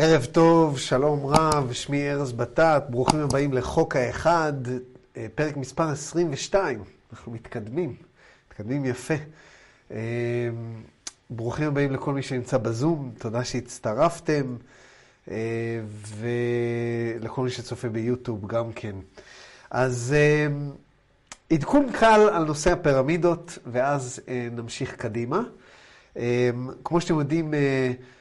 ערב טוב, שלום רב, שמי ארז בטט, ברוכים הבאים לחוק האחד, אה, פרק מספר 22. אנחנו מתקדמים, מתקדמים יפה. אה, ברוכים הבאים לכל מי שנמצא בזום, תודה שהצטרפתם, אה, ולכל מי שצופה ביוטיוב גם כן. אז עדכון קל על נושא הפירמידות, ואז נמשיך קדימה. כמו שאתם יודעים,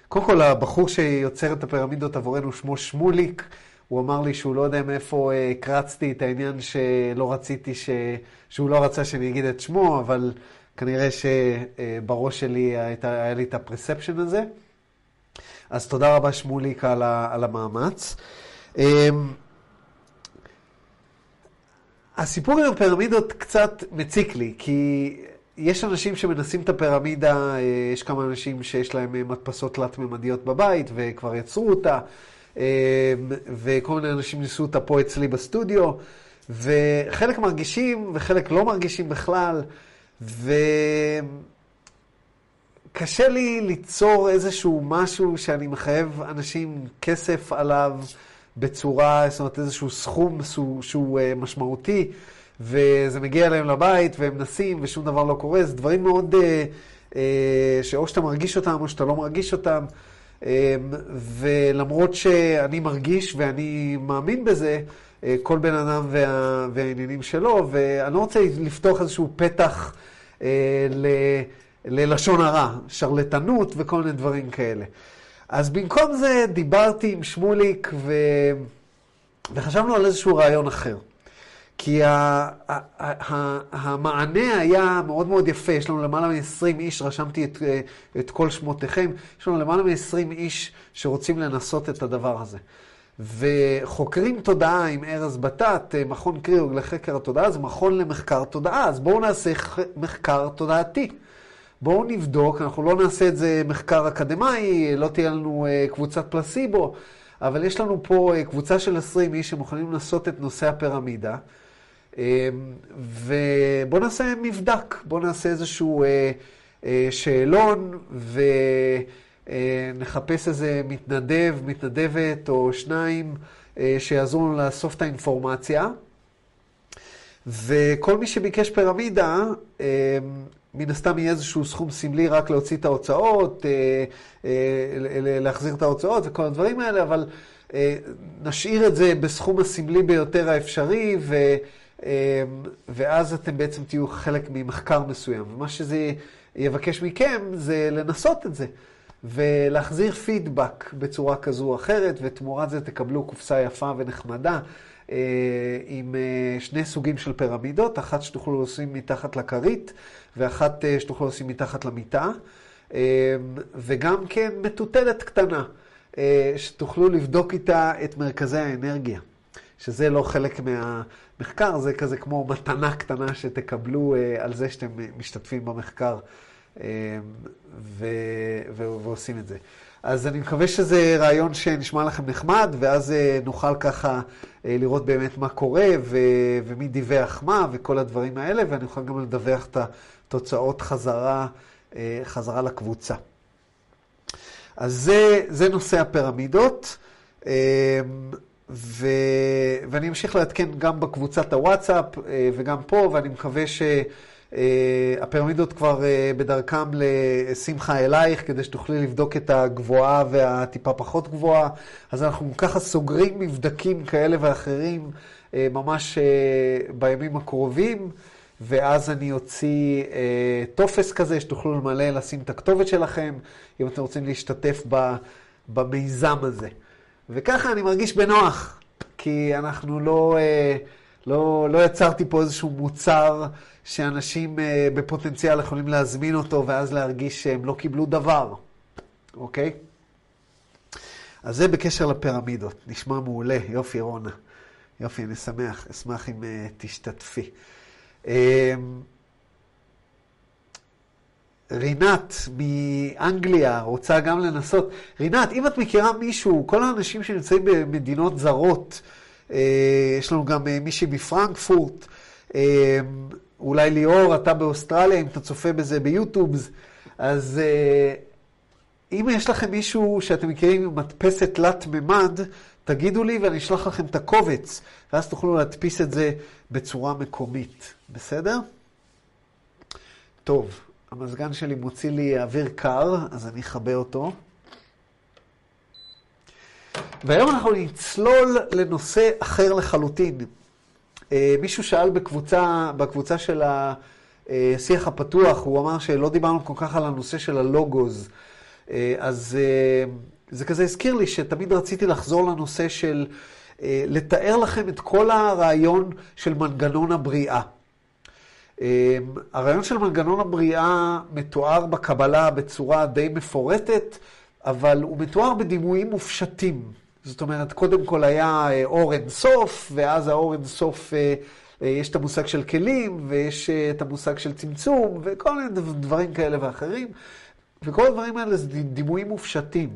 קודם כל, הבחור שיוצר את הפירמידות עבורנו שמו שמוליק. הוא אמר לי שהוא לא יודע מאיפה אה, קרצתי את העניין שלא רציתי, ש... שהוא לא רצה שאני אגיד את שמו, אבל כנראה שבראש שלי הייתה, היה לי את הפרספשן הזה. אז תודה רבה שמוליק על, ה... על המאמץ. אמ, הסיפור עם הפירמידות קצת מציק לי, כי יש אנשים שמנסים את הפירמידה, אה, יש כמה אנשים שיש להם אה, מדפסות תלת-ממדיות בבית וכבר יצרו אותה, אה, וכל מיני אנשים ניסו אותה פה אצלי בסטודיו, וחלק מרגישים וחלק לא מרגישים בכלל, וקשה לי ליצור איזשהו משהו שאני מחייב אנשים כסף עליו בצורה, זאת אומרת איזשהו סכום שהוא, משמעותי. וזה מגיע אליהם לבית, והם נסים, ושום דבר לא קורה. זה דברים מאוד, אה, אה, שאו שאתה מרגיש אותם, או שאתה לא מרגיש אותם. אה, ולמרות שאני מרגיש ואני מאמין בזה, אה, כל בן אדם וה, והעניינים שלו, ואני לא רוצה לפתוח איזשהו פתח אה, ל, ללשון הרע, שרלטנות וכל מיני דברים כאלה. אז במקום זה דיברתי עם שמוליק ו... וחשבנו על איזשהו רעיון אחר. כי המענה היה מאוד מאוד יפה, יש לנו למעלה מ-20 איש, רשמתי את, את כל שמותיכם, יש לנו למעלה מ-20 איש שרוצים לנסות את הדבר הזה. וחוקרים תודעה עם ארז בטט, מכון קריאוג לחקר התודעה, זה מכון למחקר תודעה, אז בואו נעשה מחקר תודעתי. בואו נבדוק, אנחנו לא נעשה את זה מחקר אקדמאי, לא תהיה לנו אה, קבוצת פלסיבו, אבל יש לנו פה אה, קבוצה של 20 איש שמוכנים לנסות את נושא הפירמידה. אמ, ובואו נעשה מבדק, בואו נעשה איזשהו אה, אה, שאלון ונחפש איזה מתנדב, מתנדבת או שניים אה, שיעזרו לנו לאסוף את האינפורמציה. וכל מי שביקש פירמידה, מן הסתם יהיה איזשהו סכום סמלי רק להוציא את ההוצאות, להחזיר את ההוצאות וכל הדברים האלה, אבל נשאיר את זה בסכום הסמלי ביותר האפשרי, ו... אמ, ואז אתם בעצם תהיו חלק ממחקר מסוים. ומה שזה יבקש מכם זה לנסות את זה, ולהחזיר פידבק בצורה כזו או אחרת, ותמורת זה תקבלו קופסה יפה ונחמדה. אה, עם אה, שני סוגים של פירמידות, אחת שתוכלו לשים מתחת לכרית, ואחת אה, שתוכלו לשים מתחת למיטה, אמ, וגם כן מטוטלת קטנה, שתוכלו לבדוק איתה את מרכזי האנרגיה, שזה לא חלק מה... מחקר זה כזה כמו מתנה קטנה שתקבלו uh, על זה שאתם משתתפים במחקר uh, ו- ו- ועושים את זה. אז אני מקווה שזה רעיון שנשמע לכם נחמד, ואז uh, נוכל ככה לראות באמת מה קורה, ו- ומי דיווח מה, וכל הדברים האלה, ואני אוכל גם לדווח את התוצאות חזרה, חזרה לקבוצה. אז זה, זה נושא הפירמידות. ו... ואני אמשיך לעדכן גם בקבוצת הוואטסאפ אה, וגם פה, ואני מקווה שהפירמידות כבר אה, בדרכם לשמחה אלייך, כדי שתוכלי לבדוק את הגבוהה והטיפה פחות גבוהה. אז אנחנו ככה סוגרים מבדקים כאלה ואחרים אה, ממש בימים הקרובים. ואז אני אוציא אה, טופס כזה שתוכלו למלא, לשים את הכתובת שלכם, אם אתם רוצים להשתתף במיזם הזה. וככה אני מרגיש בנוח, כי אנחנו לא, אה, לא, לא יצרתי פה איזשהו מוצר שאנשים אה, בפוטנציאל יכולים להזמין אותו ואז להרגיש שהם לא קיבלו דבר, אוקיי? אז זה בקשר לפירמידות, נשמע מעולה, יופי רונה. יופי, אני שמח, אשמח אם uh, תשתתפי. Uh, רינת מאנגליה רוצה גם לנסות. רינת, אם את מכירה מישהו, כל האנשים שנמצאים במדינות זרות, אה, יש לנו גם אה, מישהי מפרנקפורט, אה, אולי ליאור, אתה באוסטרליה, אם אתה צופה בזה ביוטיוב, אז אם יש לכם מישהו שאתם מכירים עם מדפסת תלת מימד, תגידו לי ואני אשלח לכם את הקובץ, ואז תוכלו להדפיס את זה בצורה מקומית, בסדר? טוב, המזגן שלי מוציא לי אוויר קר, אז אני אכבה אותו. והיום אנחנו נצלול לנושא אחר לחלוטין. אה, מישהו שאל בקבוצה, בקבוצה של השיח הפתוח, הוא אמר שלא דיברנו כל כך על הנושא של הלוגוז. אה, אז אה, זה כזה הזכיר לי שתמיד רציתי לחזור לנושא של לתאר לכם את כל הרעיון של מנגנון הבריאה. הרעיון של מנגנון הבריאה מתואר בקבלה בצורה די מפורטת, אבל הוא מתואר בדימויים מופשטים. זאת אומרת, קודם כל היה אה, אור אינסוף, ואז האור אינסוף, אה, אה, יש את המושג של כלים, ויש את המושג של צמצום, וכל מיני דברים כאלה ואחרים. וכל הדברים האלה זה דימויים מופשטים.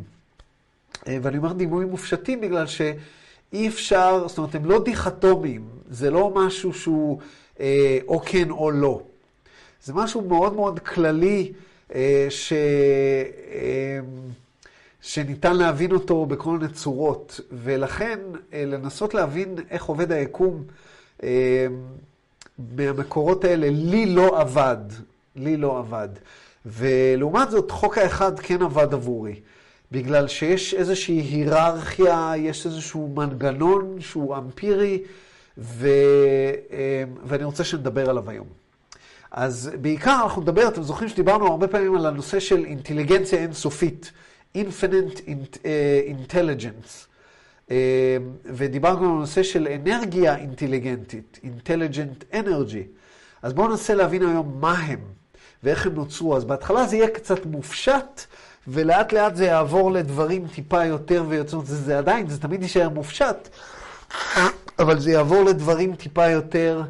ואני אומר דימויים מופשטים בגלל שאי אפשר, זאת אומרת, הם לא דיכטומיים, זה לא משהו שהוא או כן או לא. זה משהו מאוד מאוד כללי, ש... שניתן להבין אותו בכל מיני צורות, ולכן אה, לנסות להבין איך עובד היקום אה, מהמקורות האלה, לי לא עבד. לי לא עבד. ולעומת זאת, חוק האחד כן עבד עבורי. בגלל שיש איזושהי היררכיה, יש איזשהו מנגנון שהוא אמפירי, ו... אה, ואני רוצה שנדבר עליו היום. אז בעיקר אנחנו נדבר, אתם זוכרים שדיברנו הרבה פעמים על הנושא של אינטליגנציה אינסופית. Infinite אה, Intelligence. אה, ודיברנו על הנושא של אנרגיה אינטליגנטית, Intelligent Energy. אז בואו ננסה להבין היום מה הם ואיך הם נוצרו. אז בהתחלה זה יהיה קצת מופשט, ולאט לאט זה יעבור לדברים טיפה יותר ויותר, זה, זה עדיין, זה תמיד יישאר מופשט, אבל זה יעבור לדברים טיפה יותר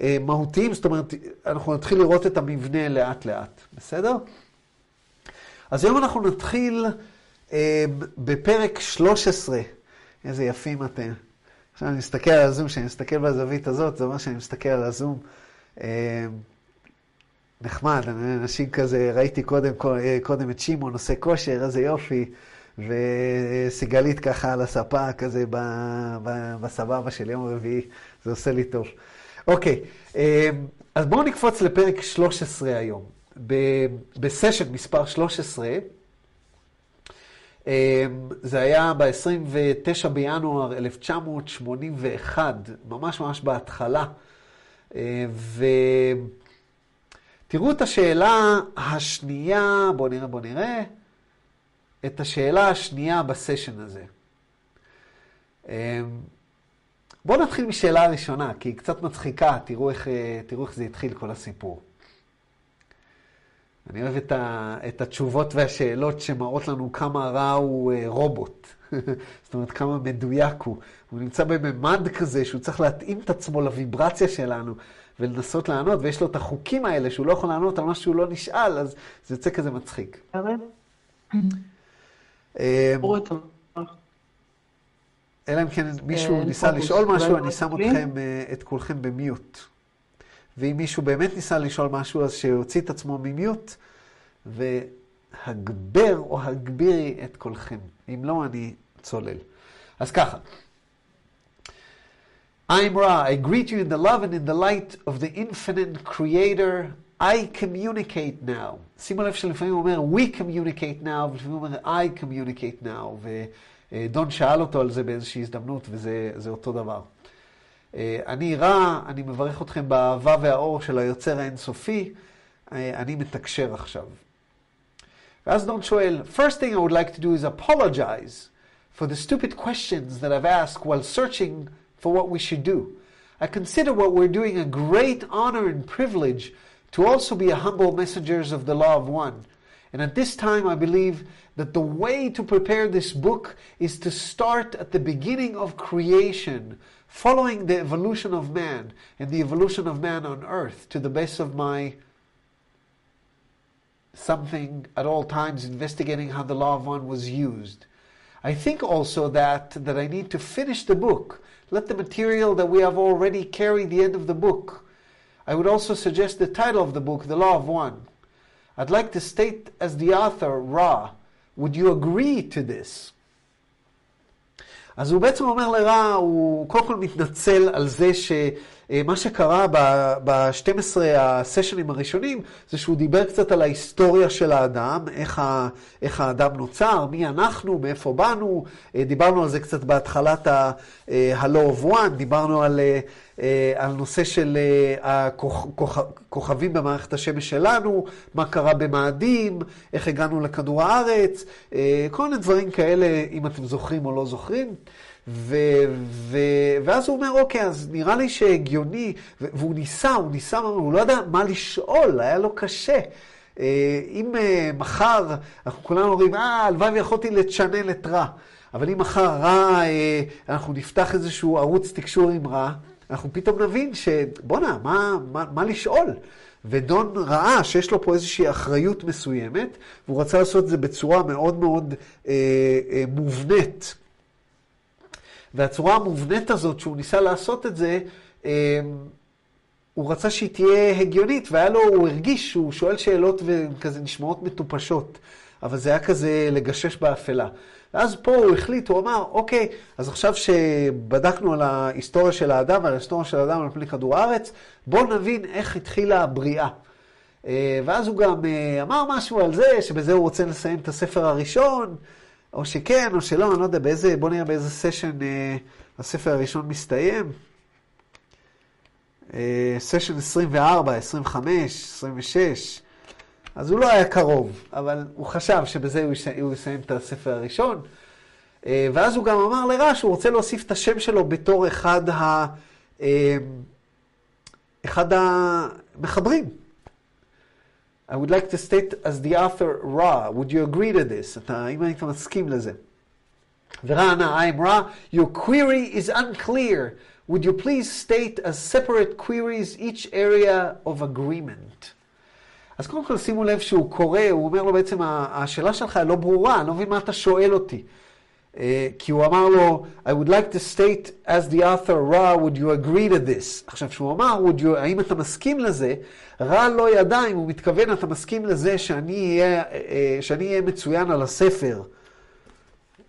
אה, מהותיים, זאת אומרת, אנחנו נתחיל לראות את המבנה לאט לאט, בסדר? אז היום אנחנו נתחיל אה, בפרק 13. איזה יפים אתם. עכשיו אני מסתכל על הזום, כשאני מסתכל בזווית הזאת, זה אומר שאני מסתכל על הזום. אה, נחמד, אנשים כזה, ראיתי קודם, אה, קודם את שמעון עושה כושר, איזה יופי, וסיגלית ככה על הספה, כזה בסבבה של יום רביעי, זה עושה לי טוב. אוקיי, אה, אז בואו נקפוץ לפרק 13 היום. בסשן מספר 13, אמ, זה היה ב-29 בינואר 1981, ממש ממש בהתחלה. אמ, ותראו את השאלה השנייה, בואו נראה, בואו נראה, את השאלה השנייה בסשן הזה. אמ, בואו נתחיל משאלה הראשונה, כי היא קצת מצחיקה, תראו איך, תראו איך זה התחיל כל הסיפור. אני אוהב את, ה, את התשובות והשאלות שמראות לנו כמה רע הוא אה, רובוט. זאת אומרת, כמה מדויק הוא. הוא נמצא בממד כזה שהוא צריך להתאים את עצמו לוויברציה שלנו ולנסות לענות, ויש לו את החוקים האלה שהוא לא יכול לענות על מה שהוא לא נשאל, אז זה יוצא כזה מצחיק. אמ, אלא אם כן מישהו אה, ניסה לשאול משהו, אני שם אתכם, אה, את כולכם במיוט. ואם מישהו באמת ניסה לשאול משהו, אז שיוציא את עצמו ממיוט, והגבר או הגבירי את קולכם. אם לא, אני צולל. אז ככה. I'm Ra, I greet you in the love and in the light of the infinite creator. I communicate now. שימו לב שלפעמים הוא אומר we communicate now, ולפעמים הוא אומר I communicate now. ודון שאל אותו על זה באיזושהי הזדמנות, וזה אותו דבר. אני רע, אני מברך אתכם באהבה והאור של היוצר האינסופי, אני מתקשר עכשיו. ואז דון שואל, first thing I would like to do is apologize for the stupid questions that I've asked while searching for what we should do. I consider what we're doing a great honor and privilege to also be a humble messengers of the law of one. And at this time, I believe that the way to prepare this book is to start at the beginning of creation, following the evolution of man and the evolution of man on earth to the best of my something at all times investigating how the law of one was used. I think also that that I need to finish the book. Let the material that we have already carry the end of the book. I would also suggest the title of the book, The Law of One. I'd like to state as the author, Ra, would you agree to this? אז הוא בעצם אומר לרע, הוא קודם כל מתנצל על זה שמה שקרה ב-12 הסשנים הראשונים, זה שהוא דיבר קצת על ההיסטוריה של האדם, איך, ה, איך האדם נוצר, מי אנחנו, מאיפה באנו, דיברנו על זה קצת בהתחלת ה-Law of One, דיברנו על, על נושא של הכוכבים במערכת השמש שלנו, מה קרה במאדים, איך הגענו לכדור הארץ, כל מיני דברים כאלה, אם אתם זוכרים או לא זוכרים. ו, ו, ואז הוא אומר, אוקיי, אז נראה לי שהגיוני, והוא ניסה, הוא ניסה, הוא לא ידע מה לשאול, היה לו קשה. אם מחר, אנחנו כולנו אומרים, אה, הלוואי ויכולתי לצ'נל את רע. אבל אם מחר רע, אנחנו נפתח איזשהו ערוץ תקשור עם רע, אנחנו פתאום נבין שבואנה, מה, מה, מה לשאול? ודון ראה שיש לו פה איזושהי אחריות מסוימת, והוא רצה לעשות את זה בצורה מאוד מאוד אה, אה, מובנית. והצורה המובנית הזאת שהוא ניסה לעשות את זה, אה, הוא רצה שהיא תהיה הגיונית, והיה לו, הוא הרגיש שהוא שואל שאלות וכזה נשמעות מטופשות, אבל זה היה כזה לגשש באפלה. ואז פה הוא החליט, הוא אמר, אוקיי, אז עכשיו שבדקנו על ההיסטוריה של האדם, על ההיסטוריה של האדם על פני כדור הארץ, בואו נבין איך התחילה הבריאה. ואז הוא גם אמר משהו על זה, שבזה הוא רוצה לסיים את הספר הראשון, או שכן, או שלא, אני לא יודע באיזה, בואו נראה באיזה סשן הספר הראשון מסתיים. סשן 24, 25, 26. אז הוא לא היה קרוב, אבל הוא חשב שבזה הוא, יש... הוא יסיים את הספר הראשון. ואז הוא גם אמר לרע שהוא רוצה להוסיף את השם שלו בתור אחד, ה... אחד המחברים. I would like to state as the author Ra, would you agree to this? אתה, אם היית מסכים לזה. ורע ענה, I'm Ra, your query is unclear. Would you please state as separate queries each area of agreement? אז קודם כל שימו לב שהוא קורא, הוא אומר לו בעצם, השאלה שלך לא ברורה, אני לא מבין מה אתה שואל אותי. Uh, כי הוא אמר לו, I would like to state as the author Ra, would you agree to this? עכשיו, כשהוא אמר, you, האם אתה מסכים לזה, רע לא ידע אם הוא מתכוון, אתה מסכים לזה שאני אהיה, uh, שאני אהיה מצוין על הספר.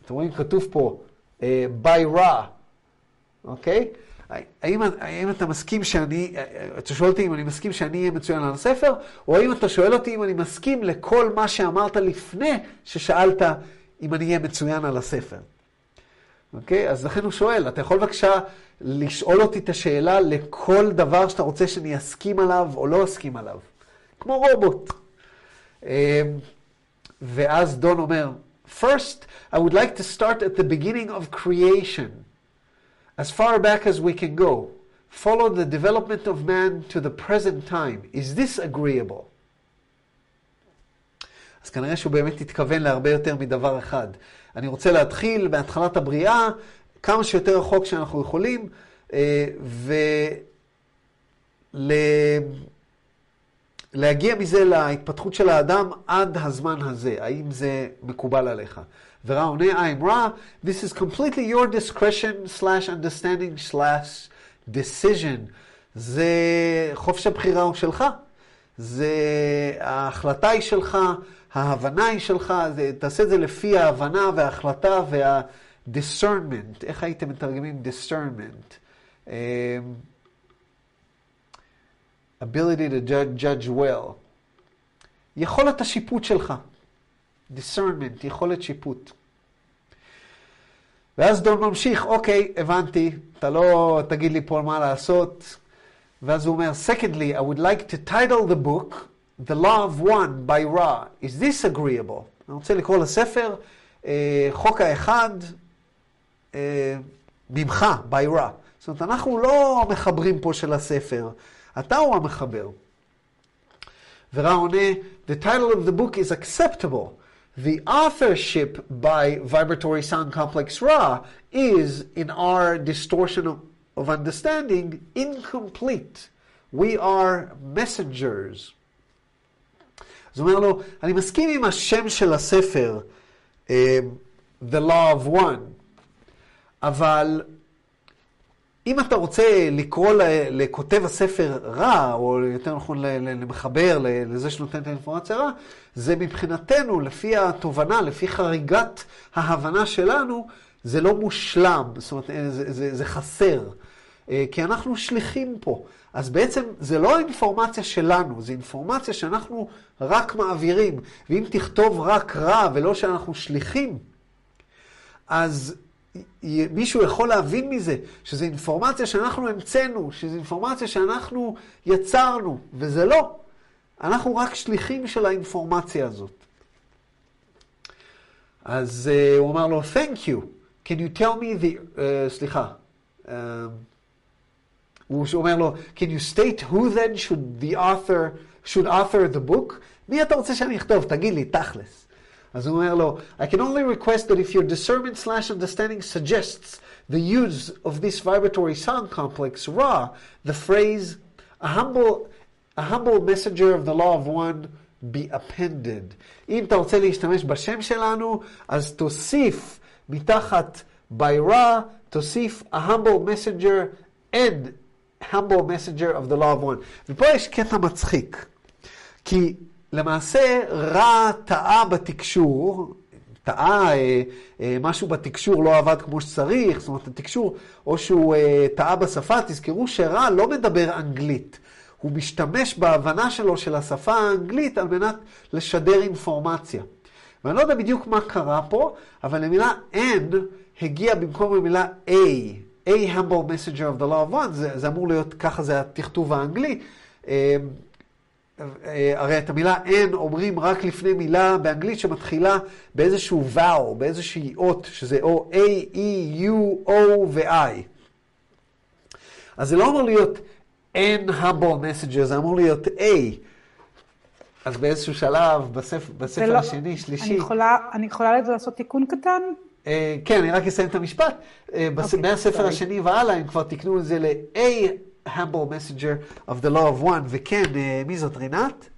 אתם רואים, כתוב פה, uh, by Ra, אוקיי? Okay? האם, האם אתה מסכים שאני, אתה שואל אותי אם אני מסכים שאני אהיה מצוין על הספר, או האם אתה שואל אותי אם אני מסכים לכל מה שאמרת לפני ששאלת אם אני אהיה מצוין על הספר. אוקיי? אז לכן הוא שואל, אתה יכול בבקשה לשאול אותי את השאלה לכל דבר שאתה רוצה שאני אסכים עליו או לא אסכים עליו. כמו רובוט. ואז דון אומר, First, I would like to start at the beginning of creation. as far back as we can go, follow the development of man to the present time. Is this agreeable? אז כנראה שהוא באמת התכוון להרבה יותר מדבר אחד. אני רוצה להתחיל בהתחלת הבריאה, כמה שיותר רחוק שאנחנו יכולים, ולהגיע מזה להתפתחות של האדם עד הזמן הזה. האם זה מקובל עליך? ורע עונה, I'm רע, this is completely your discretion slash understanding slash decision. זה חופש הבחירה הוא שלך. זה, ההחלטה היא שלך, ההבנה היא שלך, זה, תעשה את זה לפי ההבנה וההחלטה וה-discernment. איך הייתם מתרגמים discernment? Um, ability to judge, judge well. יכולת השיפוט שלך. discernment, יכולת שיפוט. ואז דון ממשיך, אוקיי, הבנתי, אתה לא תגיד לי פה מה לעשות. ואז הוא אומר, secondly, I would like to title the book, The Law of One by Ra. Is this agreeable? אני רוצה לקרוא לספר, אה, חוק האחד, אה, ממך, by Ra. זאת אומרת, אנחנו לא מחברים פה של הספר, אתה הוא המחבר. ורע עונה, The title of the book is acceptable. The authorship by vibratory sound complex Ra is, in our distortion of, of understanding, incomplete. We are messengers. אז הוא אומר לו, אני מסכים עם השם של הספר, uh, The Law of One, אבל אם אתה רוצה לקרוא לכותב הספר רע, או יותר נכון למחבר, לזה שנותן את האינפורמציה רע, זה מבחינתנו, לפי התובנה, לפי חריגת ההבנה שלנו, זה לא מושלם, זאת אומרת, זה, זה, זה חסר. אה, כי אנחנו שליחים פה. אז בעצם זה לא האינפורמציה שלנו, זה אינפורמציה שאנחנו רק מעבירים. ואם תכתוב רק רע ולא שאנחנו שליחים, אז מישהו יכול להבין מזה שזו אינפורמציה שאנחנו המצאנו, שזו אינפורמציה שאנחנו יצרנו, וזה לא. אנחנו רק שליחים של האינפורמציה הזאת. אז uh, הוא אמר לו, Thank you. Can you tell me the... Uh, סליחה. Um, הוא אומר לו, Can you state who then should the author, should author the book? מי אתה רוצה שאני אכתוב? תגיד לי, תכלס. אז הוא אומר לו, I can only request that if your discernment slash understanding suggests the use of this vibratory sound complex, Ra, the phrase, a humble, a humble messenger of the law of one, be appended. אם אתה רוצה להשתמש בשם שלנו, אז תוסיף מתחת by Ra, תוסיף a humble messenger and humble messenger of the law of one. ופה יש קטע מצחיק, כי למעשה רע טעה בתקשור, טעה, אה, אה, משהו בתקשור לא עבד כמו שצריך, זאת אומרת, התקשור, או שהוא אה, טעה בשפה, תזכרו שרע לא מדבר אנגלית. הוא משתמש בהבנה שלו של השפה האנגלית על מנת לשדר אינפורמציה. ואני לא יודע בדיוק מה קרה פה, אבל המילה N הגיעה במקום המילה A. A humble messenger of the law of one, זה, זה אמור להיות, ככה זה התכתוב האנגלי. אה, אה, הרי את המילה N אומרים רק לפני מילה באנגלית שמתחילה באיזשהו vowel, באיזושהי אות, שזה או A, E, U, O ו-I. אז זה לא אמור להיות N humble messenger, זה אמור להיות A. אז באיזשהו שלב, בספר, בספר לא, השני, שלישי... אני יכולה, אני יכולה לעשות תיקון קטן? Uh, כן, אני רק אסיים את המשפט. Uh, okay, מהספר. השני והלאה, הם כבר תיקנו את זה ל-A humble messenger of the law of one, וכן, uh, מי זאת, רינת?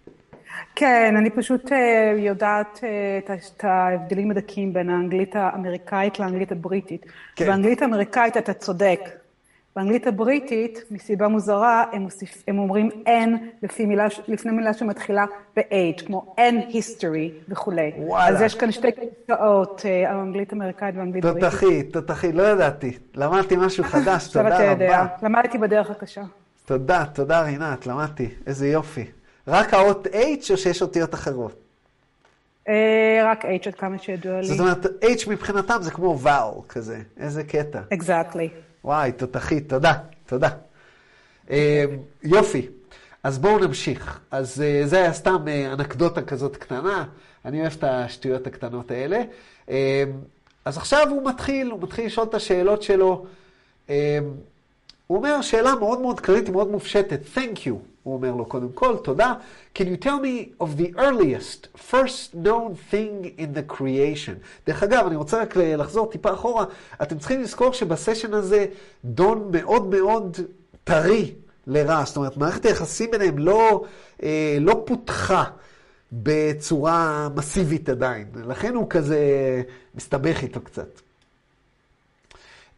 כן, אני פשוט יודעת את ההבדלים הדקים בין האנגלית האמריקאית לאנגלית הבריטית. כן. באנגלית האמריקאית אתה צודק. באנגלית הבריטית, מסיבה מוזרה, הם, מוסיף, הם אומרים N לפי מילה, לפני מילה שמתחילה ב-H, כמו N history וכולי. וואלה. אז יש כאן שתי קטעות, אה, האנגלית האמריקאית והאנגלית הבריטית. תותחית, תותחית, לא ידעתי. למדתי משהו חדש, תודה רבה. יודע. למדתי בדרך הקשה. תודה, תודה רינת, למדתי. איזה יופי. רק האות H או שיש אותיות אחרות? אה, רק H עד כמה שידוע לי. זאת אומרת, H מבחינתם זה כמו ואל כזה. איזה קטע. Exactly. וואי, תותחית, תודה, תודה. אה, יופי, אז בואו נמשיך. אז אה, זה היה סתם אה, אנקדוטה כזאת קטנה, אני אוהב את השטויות הקטנות האלה. אז עכשיו הוא מתחיל, הוא מתחיל לשאול את השאלות שלו. הוא אומר שאלה מאוד מאוד כללית, מאוד מופשטת, Thank you. הוא אומר לו קודם כל, תודה. Can you tell me of the earliest, first known thing in the creation? דרך אגב, אני רוצה רק לחזור טיפה אחורה. אתם צריכים לזכור שבסשן הזה דון מאוד מאוד טרי לרע. זאת אומרת, מערכת היחסים ביניהם לא, אה, לא פותחה. בצורה מסיבית עדיין. לכן הוא כזה מסתבך איתו קצת.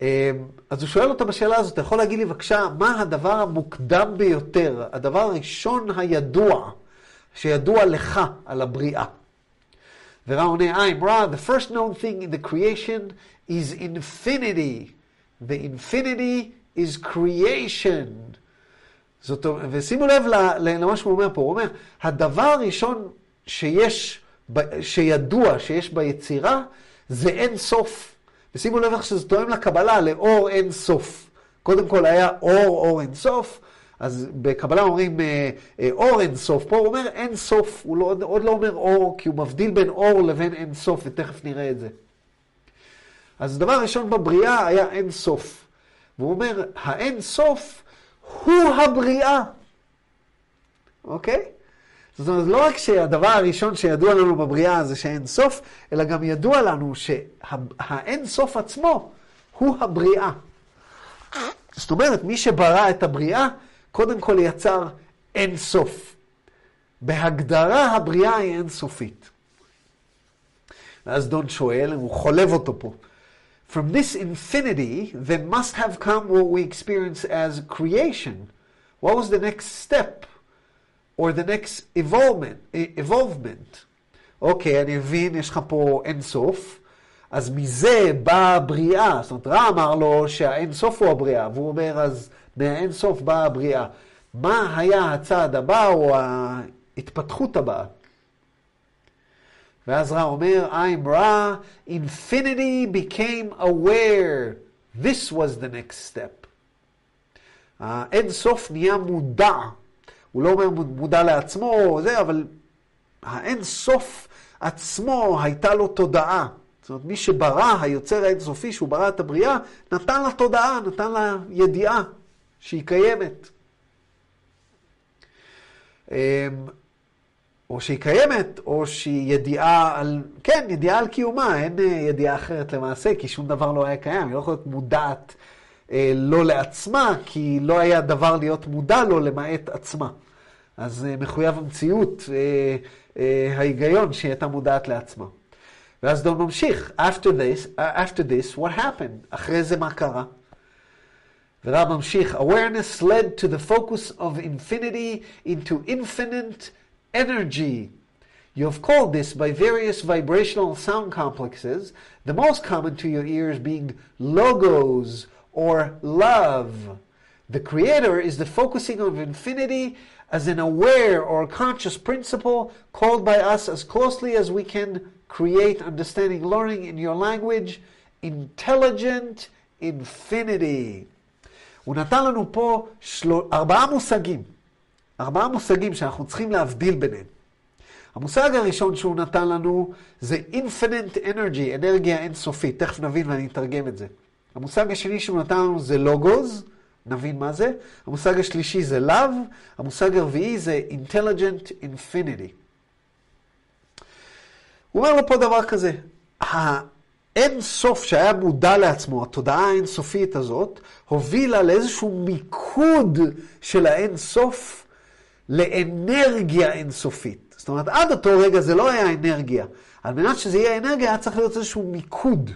אמ, אז הוא שואל אותה בשאלה הזאת, אתה יכול להגיד לי בבקשה, מה הדבר המוקדם ביותר, הדבר הראשון הידוע, שידוע לך על הבריאה? ורע עונה, I'm רע, the first known thing in the creation is infinity. The infinity is creation. זאת אומרת, ושימו לב למה שהוא אומר פה, הוא אומר, הדבר הראשון שיש, שידוע שיש ביצירה, זה אין סוף. ושימו לב איך שזה תואם לקבלה, לאור אין סוף. קודם כל היה אור, אור אין סוף, אז בקבלה אומרים אה, אה, אור אין סוף, פה הוא אומר אין סוף, הוא לא, עוד לא אומר אור, כי הוא מבדיל בין אור לבין אין סוף, ותכף נראה את זה. אז דבר ראשון בבריאה היה אין סוף. והוא אומר, האין סוף הוא הבריאה. אוקיי? זאת אומרת, לא רק שהדבר הראשון שידוע לנו בבריאה זה שאין סוף, אלא גם ידוע לנו שהאין סוף עצמו הוא הבריאה. זאת אומרת, מי שברא את הבריאה, קודם כל יצר אין סוף. בהגדרה הבריאה היא אין סופית. ואז דון שואל, הוא חולב אותו פה. from this infinity, there must have come what we experience as creation. What was the next step? Or the next evolvement? evolvement? אוקיי, אני מבין, יש לך פה אינסוף, אז מזה באה הבריאה. זאת אומרת, רע אמר לו שהאינסוף הוא הבריאה, והוא אומר, אז מהאינסוף באה הבריאה. מה היה הצעד הבא או ההתפתחות הבאה? ואז רע אומר, I'm רע, infinity became aware. This was the next step. האין סוף נהיה מודע. הוא לא אומר מודע לעצמו, זה, אבל האין סוף עצמו הייתה לו תודעה. זאת אומרת, מי שברא, היוצר האינסופי, שהוא ברא את הבריאה, נתן לה תודעה, נתן לה ידיעה שהיא קיימת. אמ, או שהיא קיימת, או שהיא ידיעה על, כן, ידיעה על קיומה, אין אה, ידיעה אחרת למעשה, כי שום דבר לא היה קיים, היא לא יכולה להיות מודעת לא לעצמה, כי לא היה דבר להיות מודע לו למעט עצמה. אז אה, מחויב המציאות, אה, אה, ההיגיון שהיא הייתה מודעת לעצמה. ואז דון ממשיך, after this, uh, after this, what happened? אחרי זה מה קרה? ורב ממשיך, awareness led to the focus of infinity into infinite energy. You have called this by various vibrational sound complexes, the most common to your ears being logos or love. The Creator is the focusing of infinity as an aware or conscious principle called by us as closely as we can create understanding learning in your language, intelligent infinity. הוא נתן לנו פה של... ארבעה מושגים. ארבעה מושגים שאנחנו צריכים להבדיל ביניהם. המושג הראשון שהוא נתן לנו זה infinite energy, אנרגיה אינסופית. תכף נבין ואני אתרגם את זה. המושג השני שהוא נתן לנו זה לוגוז, נבין מה זה. המושג השלישי זה love, המושג הרביעי זה intelligent infinity. הוא אומר לו פה דבר כזה, האין סוף שהיה מודע לעצמו, התודעה האינסופית הזאת, הובילה לאיזשהו מיקוד של האין סוף לאנרגיה אינסופית. זאת אומרת, עד אותו רגע זה לא היה אנרגיה. על מנת שזה יהיה אנרגיה, היה צריך להיות איזשהו מיקוד.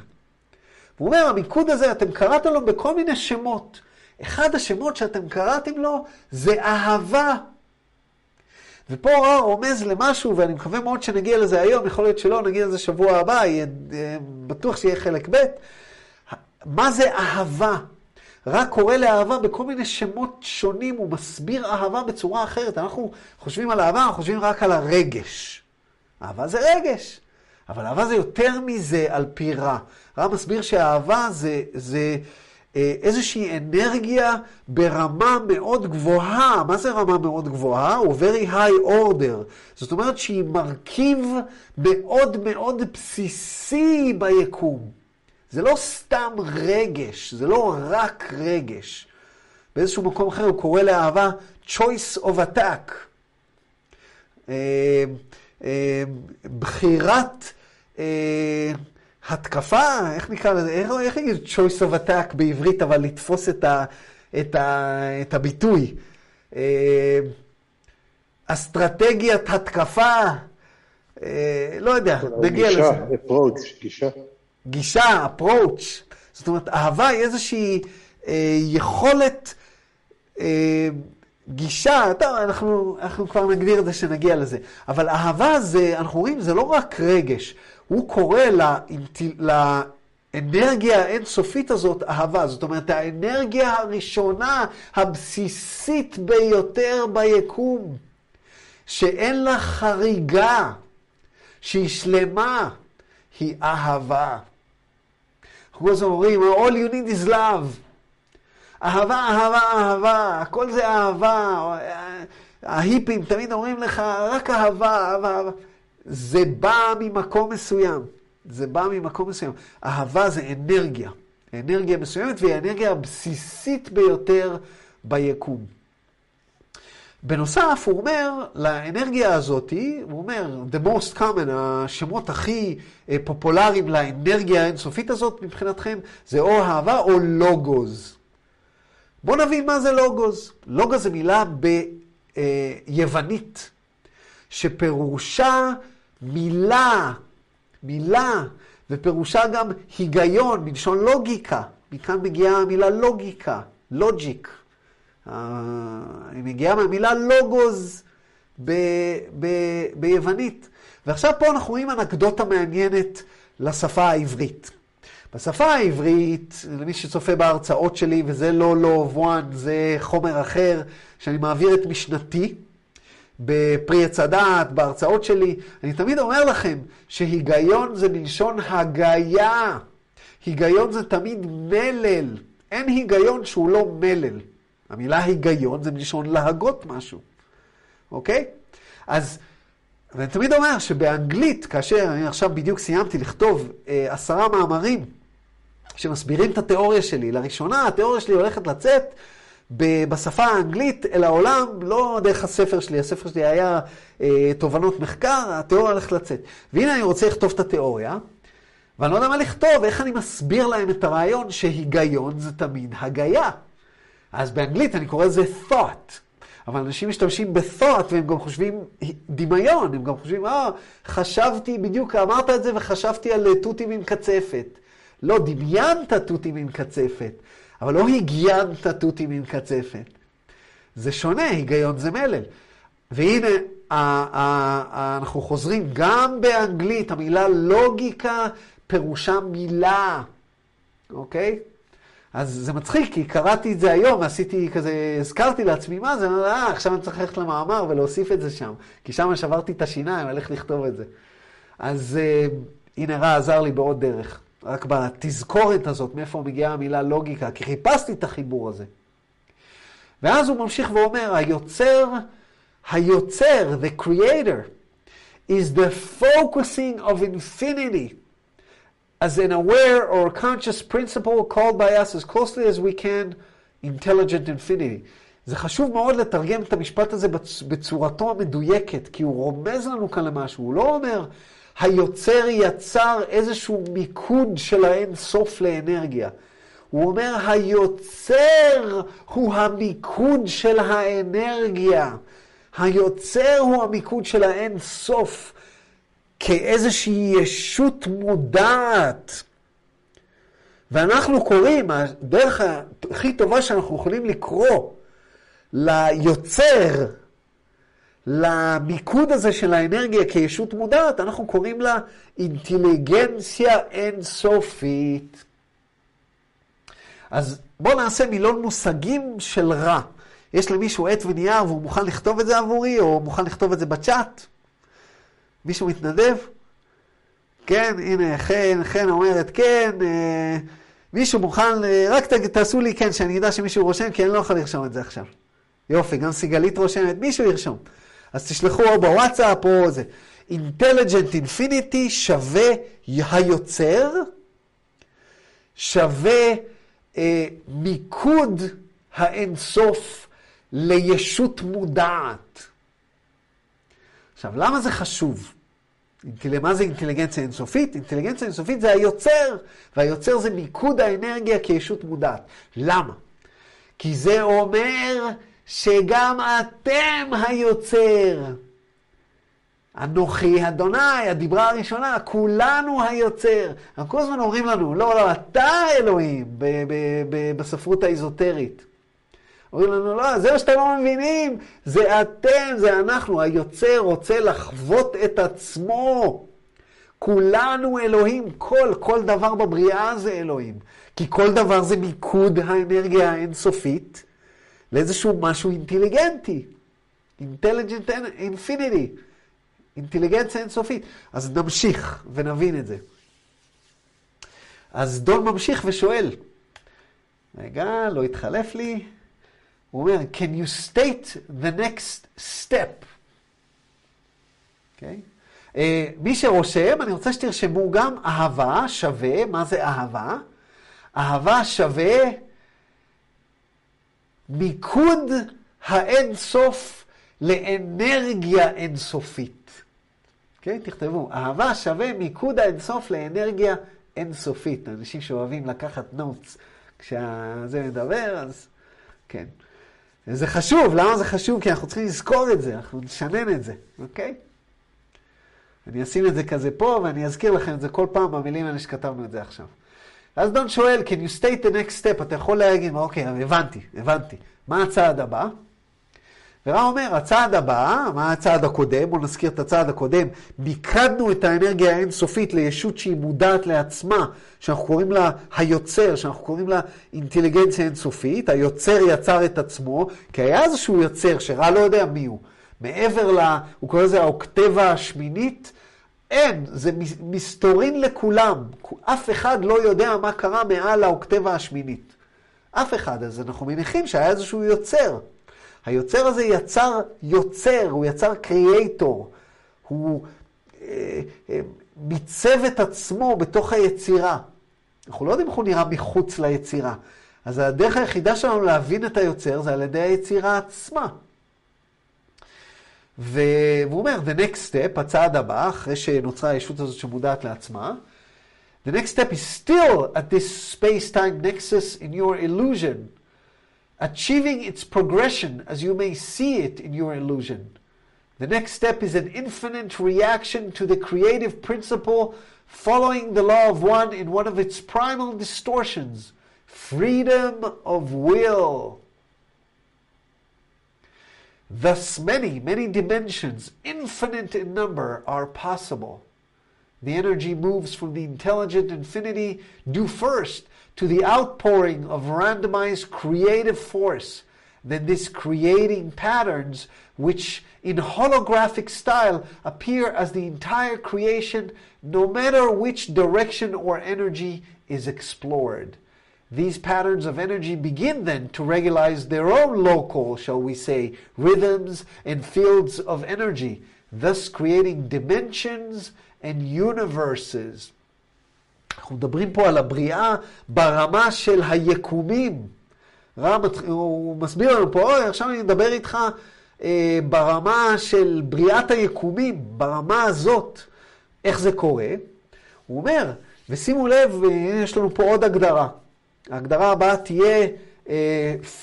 הוא אומר, המיקוד הזה, אתם קראתם לו בכל מיני שמות. אחד השמות שאתם קראתם לו זה אהבה. ופה רומז למשהו, ואני מקווה מאוד שנגיע לזה היום, יכול להיות שלא, נגיע לזה שבוע הבא, יהיה, אה, בטוח שיהיה חלק ב'. מה זה אהבה? רק קורא לאהבה בכל מיני שמות שונים, הוא מסביר אהבה בצורה אחרת. אנחנו חושבים על אהבה, אנחנו חושבים רק על הרגש. אהבה זה רגש, אבל אהבה זה יותר מזה על פי רע. רע מסביר שאהבה זה, זה אה, איזושהי אנרגיה ברמה מאוד גבוהה. מה זה רמה מאוד גבוהה? הוא very high order. זאת אומרת שהיא מרכיב מאוד מאוד בסיסי ביקום. זה לא סתם רגש, זה לא רק רגש. באיזשהו מקום אחר הוא קורא לאהבה choice of attack. אה, אה, בחירת אה, התקפה, איך נקרא לזה? איך, איך נגיד choice of attack בעברית, אבל לתפוס את, ה, את, ה, את הביטוי? אסטרטגיית התקפה, לא יודע, נגיע לזה. גישה, approach, גישה. גישה, approach. זאת אומרת, אהבה היא איזושהי אה, יכולת, אה, גישה, טוב, אנחנו, אנחנו כבר נגדיר את זה שנגיע לזה. אבל אהבה זה, אנחנו רואים, זה לא רק רגש. הוא קורא לאנרגיה האינסופית הזאת אהבה. זאת אומרת, האנרגיה הראשונה, הבסיסית ביותר ביקום, שאין לה חריגה, שהיא שלמה, היא אהבה. אנחנו אומרים, all you need is love. אהבה, אהבה, אהבה, הכל זה אהבה. ההיפים תמיד אומרים לך, רק אהבה, אהבה, אהבה. זה בא ממקום מסוים. זה בא ממקום מסוים. אהבה זה אנרגיה. אנרגיה מסוימת, והיא האנרגיה הבסיסית ביותר ביקום. בנוסף, הוא אומר, לאנרגיה הזאת, הוא אומר, the most common, השמות הכי אה, פופולריים לאנרגיה האינסופית הזאת מבחינתכם, זה או אהבה או לוגוז. בואו נבין מה זה לוגוז. לוגוז זה מילה ביוונית, שפירושה מילה, מילה, ופירושה גם היגיון, מלשון לוגיקה. מכאן מגיעה המילה לוגיקה, לוג'יק. היא מגיעה מהמילה לוגוז ב, ב, ביוונית. ועכשיו פה אנחנו רואים אנקדוטה מעניינת לשפה העברית. בשפה העברית, למי שצופה בהרצאות שלי, וזה לא לא וואן, זה חומר אחר, שאני מעביר את משנתי בפרי עץ הדעת, בהרצאות שלי, אני תמיד אומר לכם שהיגיון זה מלשון הגיה. היגיון זה תמיד מלל. אין היגיון שהוא לא מלל. המילה היגיון זה מלשון להגות משהו, אוקיי? אז, ואני תמיד אומר שבאנגלית, כאשר אני עכשיו בדיוק סיימתי לכתוב אה, עשרה מאמרים שמסבירים את התיאוריה שלי, לראשונה התיאוריה שלי הולכת לצאת בשפה האנגלית אל העולם, לא דרך הספר שלי, הספר שלי היה אה, תובנות מחקר, התיאוריה הולכת לצאת. והנה אני רוצה לכתוב את התיאוריה, ואני לא יודע מה לכתוב, איך אני מסביר להם את הרעיון שהיגיון זה תמיד הגיה. אז באנגלית אני קורא לזה thought. אבל אנשים משתמשים ב-thought והם גם חושבים דמיון, הם גם חושבים, אה, חשבתי, בדיוק אמרת את זה וחשבתי על תותים עם קצפת. לא, דמיינת תותים עם קצפת, אבל לא הגיינת תותים עם קצפת. זה שונה, היגיון זה מלל. והנה, אנחנו חוזרים גם באנגלית, המילה לוגיקה פירושה מילה, אוקיי? אז זה מצחיק, כי קראתי את זה היום, ועשיתי כזה, הזכרתי לעצמי מה זה, אה, עכשיו אני צריך ללכת למאמר ולהוסיף את זה שם, כי שם שברתי את השיניים, אני הולך לכתוב את זה. אז אה, הנה רע עזר לי בעוד דרך, רק בתזכורת הזאת, מאיפה מגיעה המילה לוגיקה, כי חיפשתי את החיבור הזה. ואז הוא ממשיך ואומר, היוצר, היוצר, the creator, is the focusing of infinity. as an aware or conscious principle called by us as closely as we can intelligent infinity. זה חשוב מאוד לתרגם את המשפט הזה בצורתו המדויקת, כי הוא רומז לנו כאן למשהו. הוא לא אומר, היוצר יצר איזשהו מיקוד של האין סוף לאנרגיה. הוא אומר, היוצר הוא המיקוד של האנרגיה. היוצר הוא המיקוד של האין סוף. כאיזושהי ישות מודעת. ואנחנו קוראים, הדרך הכי טובה שאנחנו יכולים לקרוא ליוצר, למיקוד הזה של האנרגיה כישות מודעת, אנחנו קוראים לה אינטליגנציה אינסופית. אז בואו נעשה מילון מושגים של רע. יש למישהו עט ונייר והוא מוכן לכתוב את זה עבורי, או מוכן לכתוב את זה בצ'אט? מישהו מתנדב? כן, הנה, חן, חן אומרת כן, אה, מישהו מוכן, אה, רק תעשו לי כן, שאני אדע שמישהו רושם, כי אני לא יכול לרשום את זה עכשיו. יופי, גם סיגלית רושמת, מישהו ירשום. אז תשלחו או בוואטסאפ או זה. Intelligent Infinity שווה היוצר, שווה אה, מיקוד האינסוף לישות מודעת. עכשיו, למה זה חשוב? מה זה אינטליגנציה אינסופית? אינטליגנציה אינסופית זה היוצר, והיוצר זה מיקוד האנרגיה כישות מודעת. למה? כי זה אומר שגם אתם היוצר. אנוכי אדוני, הדיברה הראשונה, כולנו היוצר. הם כל הזמן אומרים לנו, לא, לא, אתה אלוהים, בספרות האיזוטרית. אומרים לנו, לא, זה מה שאתם לא מבינים, זה אתם, זה אנחנו. היוצר רוצה לחוות את עצמו. כולנו אלוהים, כל, כל דבר בבריאה זה אלוהים. כי כל דבר זה מיקוד האנרגיה האינסופית לאיזשהו משהו אינטליגנטי. אינטליגנט אינפיניטי. אינטליגנציה אינסופית. אז נמשיך ונבין את זה. אז דון ממשיך ושואל, רגע, לא התחלף לי. הוא אומר, can you state the next step? Okay? Uh, אה, מי שרושם, אני רוצה שתרשמו גם אהבה שווה, מה זה אהבה? אהבה שווה מיקוד האינסוף לאנרגיה אינסופית. כן? תכתבו, אהבה שווה מיקוד האינסוף לאנרגיה אינסופית. אנשים שאוהבים לקחת נוטס כשזה מדבר, אז כן. זה חשוב, למה זה חשוב? כי אנחנו צריכים לזכור את זה, אנחנו נשנן את זה, אוקיי? אני אשים את זה כזה פה, ואני אזכיר לכם את זה כל פעם במילים האלה שכתבנו את זה עכשיו. אז דון שואל, can you state the next step? אתה יכול להגיד, אוקיי, הבנתי, הבנתי. מה הצעד הבא? ורם אומר, הצעד הבא, מה הצעד הקודם? בואו נזכיר את הצעד הקודם. מיקדנו את האנרגיה האינסופית לישות שהיא מודעת לעצמה, שאנחנו קוראים לה היוצר, שאנחנו קוראים לה אינטליגנציה אינסופית. היוצר יצר את עצמו, כי היה איזשהו יוצר שרע לא יודע מי הוא. מעבר ל... הוא קורא לזה האוקטבה השמינית. אין, זה מסתורין לכולם. אף אחד לא יודע מה קרה מעל האוקטבה השמינית. אף אחד. אז אנחנו מניחים שהיה איזשהו יוצר. היוצר הזה יצר יוצר, הוא יצר קריאייטור. הוא אה, אה, מיצב את עצמו בתוך היצירה. אנחנו לא יודעים איך הוא נראה מחוץ ליצירה. אז הדרך היחידה שלנו להבין את היוצר זה על ידי היצירה עצמה. והוא אומר, the next step, הצעד הבא, אחרי שנוצרה הישות הזאת שמודעת לעצמה, the next step is still at this space-time nexus in your illusion, achieving its progression as you may see it in your illusion. The next step is an infinite reaction to the creative principle following the law of one in one of its primal distortions, freedom of will. Thus, many, many dimensions, infinite in number, are possible. The energy moves from the intelligent infinity due first to the outpouring of randomized creative force, then this creating patterns which in holographic style appear as the entire creation no matter which direction or energy is explored. These patterns of energy begin then to regularize their own local, shall we say, rhythms and fields of energy, thus creating dimensions and universes. אנחנו מדברים פה על הבריאה ברמה של היקומים. רם, הוא מסביר לנו פה, אוי, עכשיו אני מדבר איתך אה, ברמה של בריאת היקומים, ברמה הזאת. איך זה קורה? הוא אומר, ושימו לב, יש לנו פה עוד הגדרה. ההגדרה הבאה תהיה uh,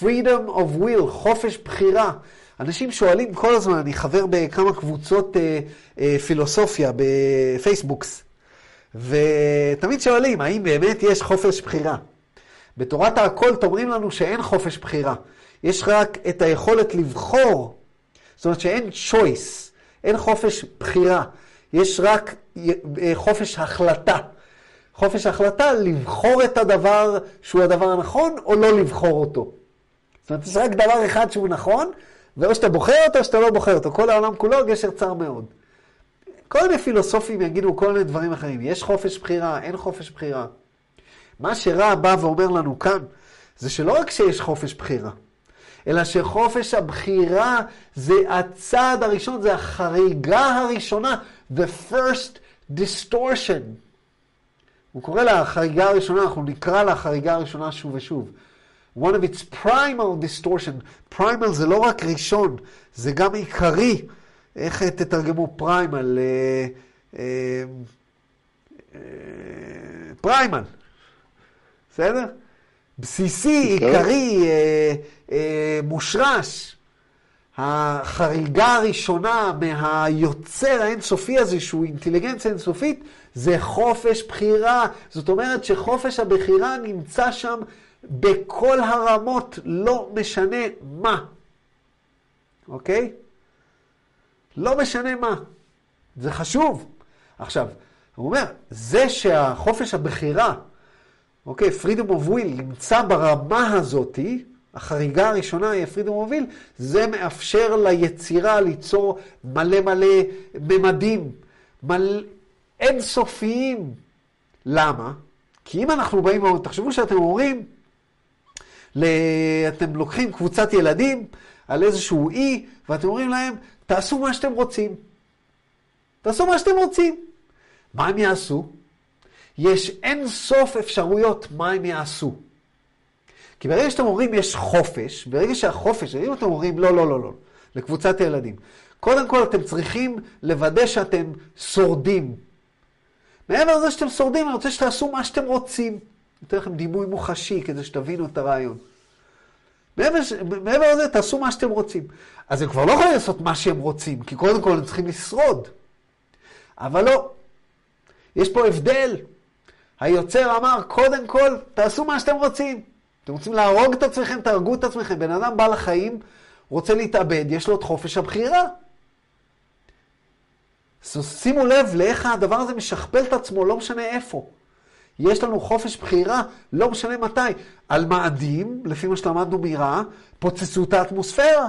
freedom of will, חופש בחירה. אנשים שואלים כל הזמן, אני חבר בכמה קבוצות uh, uh, פילוסופיה בפייסבוקס, ותמיד שואלים, האם באמת יש חופש בחירה? בתורת האקולט אומרים לנו שאין חופש בחירה. יש רק את היכולת לבחור, זאת אומרת שאין choice, אין חופש בחירה. יש רק חופש החלטה. חופש החלטה לבחור את הדבר שהוא הדבר הנכון, או לא לבחור אותו. זאת אומרת, יש רק דבר אחד שהוא נכון, ואו שאתה בוחר אותו או שאתה לא בוחר אותו. כל העולם כולו גשר צר מאוד. כל מיני פילוסופים יגידו כל מיני דברים אחרים. יש חופש בחירה, אין חופש בחירה. מה שרע בא ואומר לנו כאן, זה שלא רק שיש חופש בחירה, אלא שחופש הבחירה זה הצעד הראשון, זה החריגה הראשונה, the first distortion. הוא קורא לה החריגה הראשונה, אנחנו נקרא לה החריגה הראשונה שוב ושוב. One of its primal distortion. primal זה לא רק ראשון, זה גם עיקרי. איך תתרגמו פריימל? פריימל, בסדר? בסיסי, עיקרי, אה, אה, מושרש. החריגה הראשונה מהיוצר האינסופי הזה, שהוא אינטליגנציה אינסופית, זה חופש בחירה. זאת אומרת שחופש הבחירה נמצא שם בכל הרמות, לא משנה מה. אוקיי? לא משנה מה. זה חשוב. עכשיו, הוא אומר, זה שהחופש הבחירה, אוקיי, freedom of will, נמצא ברמה הזאתי, החריגה הראשונה היא הפרידום מוביל, זה מאפשר ליצירה ליצור מלא מלא ממדים, מלא, אינסופיים. למה? כי אם אנחנו באים, תחשבו שאתם אומרים, אתם לוקחים קבוצת ילדים על איזשהו אי, ואתם אומרים להם, תעשו מה שאתם רוצים. תעשו מה שאתם רוצים. מה הם יעשו? יש אין סוף אפשרויות מה הם יעשו. כי ברגע שאתם אומרים יש חופש, ברגע שהחופש, אם אתם אומרים לא, לא, לא, לא, לקבוצת הילדים, קודם כל אתם צריכים לוודא שאתם שורדים. מעבר לזה שאתם שורדים, אני רוצה שתעשו מה שאתם רוצים. אני אתן לכם דימוי מוחשי כדי שתבינו את הרעיון. מעבר, לזה, תעשו מה שאתם רוצים. אז הם כבר לא יכולים לעשות מה שהם רוצים, כי קודם כל הם צריכים לשרוד. אבל לא. יש פה הבדל. היוצר אמר, קודם כל, תעשו מה שאתם רוצים. אתם רוצים להרוג את עצמכם, תהרגו את עצמכם. בן אדם בא לחיים, רוצה להתאבד, יש לו את חופש הבחירה. שימו לב לאיך הדבר הזה משכפל את עצמו, לא משנה איפה. יש לנו חופש בחירה, לא משנה מתי. על מאדים, לפי מה שלמדנו מרע, פוצצו את האטמוספירה.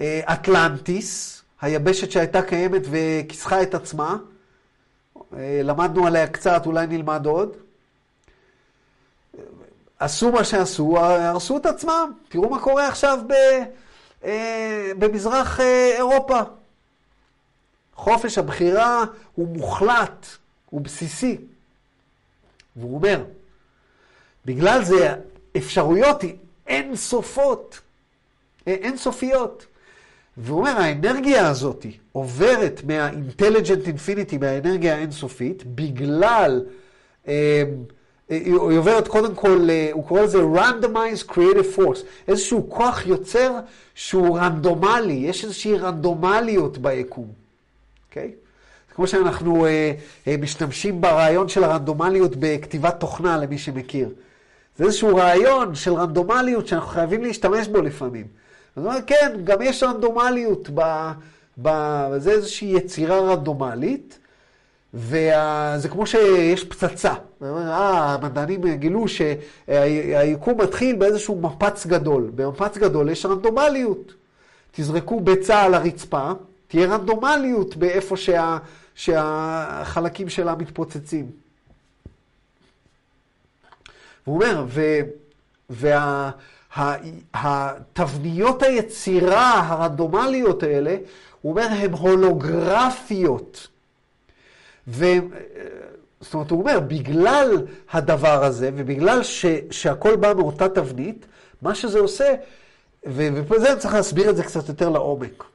אה, אטלנטיס, היבשת שהייתה קיימת וכיסחה את עצמה, אה, למדנו עליה קצת, אולי נלמד עוד. עשו מה שעשו, הרסו את עצמם. תראו מה קורה עכשיו ב, אה, במזרח אירופה. חופש הבחירה הוא מוחלט, הוא בסיסי. והוא אומר, בגלל זה אפשרויות היא אין סופות, אין סופיות. והוא אומר, האנרגיה הזאת עוברת מה-intelligent infinity, מהאנרגיה האינסופית, בגלל, אה, היא עוברת קודם כל, אה, הוא קורא לזה randomized creative force, איזשהו כוח יוצר שהוא רנדומלי, יש איזושהי רנדומליות ביקום, אוקיי? Okay? כמו שאנחנו אה, אה, משתמשים ברעיון של הרנדומליות בכתיבת תוכנה, למי שמכיר. זה איזשהו רעיון של רנדומליות שאנחנו חייבים להשתמש בו לפעמים. זאת אומרת, כן, גם יש רנדומליות, ב, ב, זה איזושהי יצירה רנדומלית, וזה כמו שיש פצצה. אה, המדענים גילו שהיקום מתחיל באיזשהו מפץ גדול. במפץ גדול יש רנדומליות. תזרקו ביצה על הרצפה, תהיה רנדומליות באיפה שה... שהחלקים שלה מתפוצצים. והוא אומר, והתבניות וה, היצירה הרנדומליות האלה, הוא אומר, הן הולוגרפיות. ו... זאת אומרת, הוא אומר, בגלל הדבר הזה, ובגלל ש, שהכל בא מאותה תבנית, מה שזה עושה, ופה זה צריך להסביר את זה קצת יותר לעומק.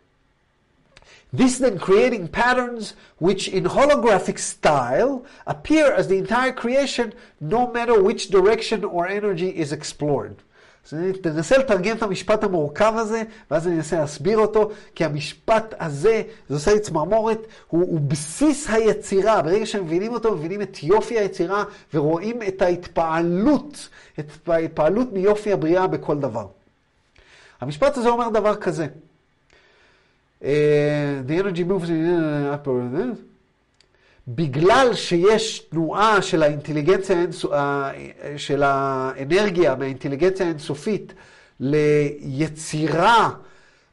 This then creating patterns which in holographic style appear as the entire creation no matter which direction or energy is explored. אז אני אנסה לתרגם את המשפט המורכב הזה, ואז אני אנסה להסביר אותו, כי המשפט הזה, זה עושה לי צמרמורת, הוא, הוא בסיס היצירה. ברגע שמבינים אותו, מבינים את יופי היצירה, ורואים את ההתפעלות, את ההתפעלות מיופי הבריאה בכל דבר. המשפט הזה אומר דבר כזה. The energy moves in upper בגלל שיש תנועה של האינטליגנציה, של האנרגיה מהאינטליגנציה האינסופית ליצירה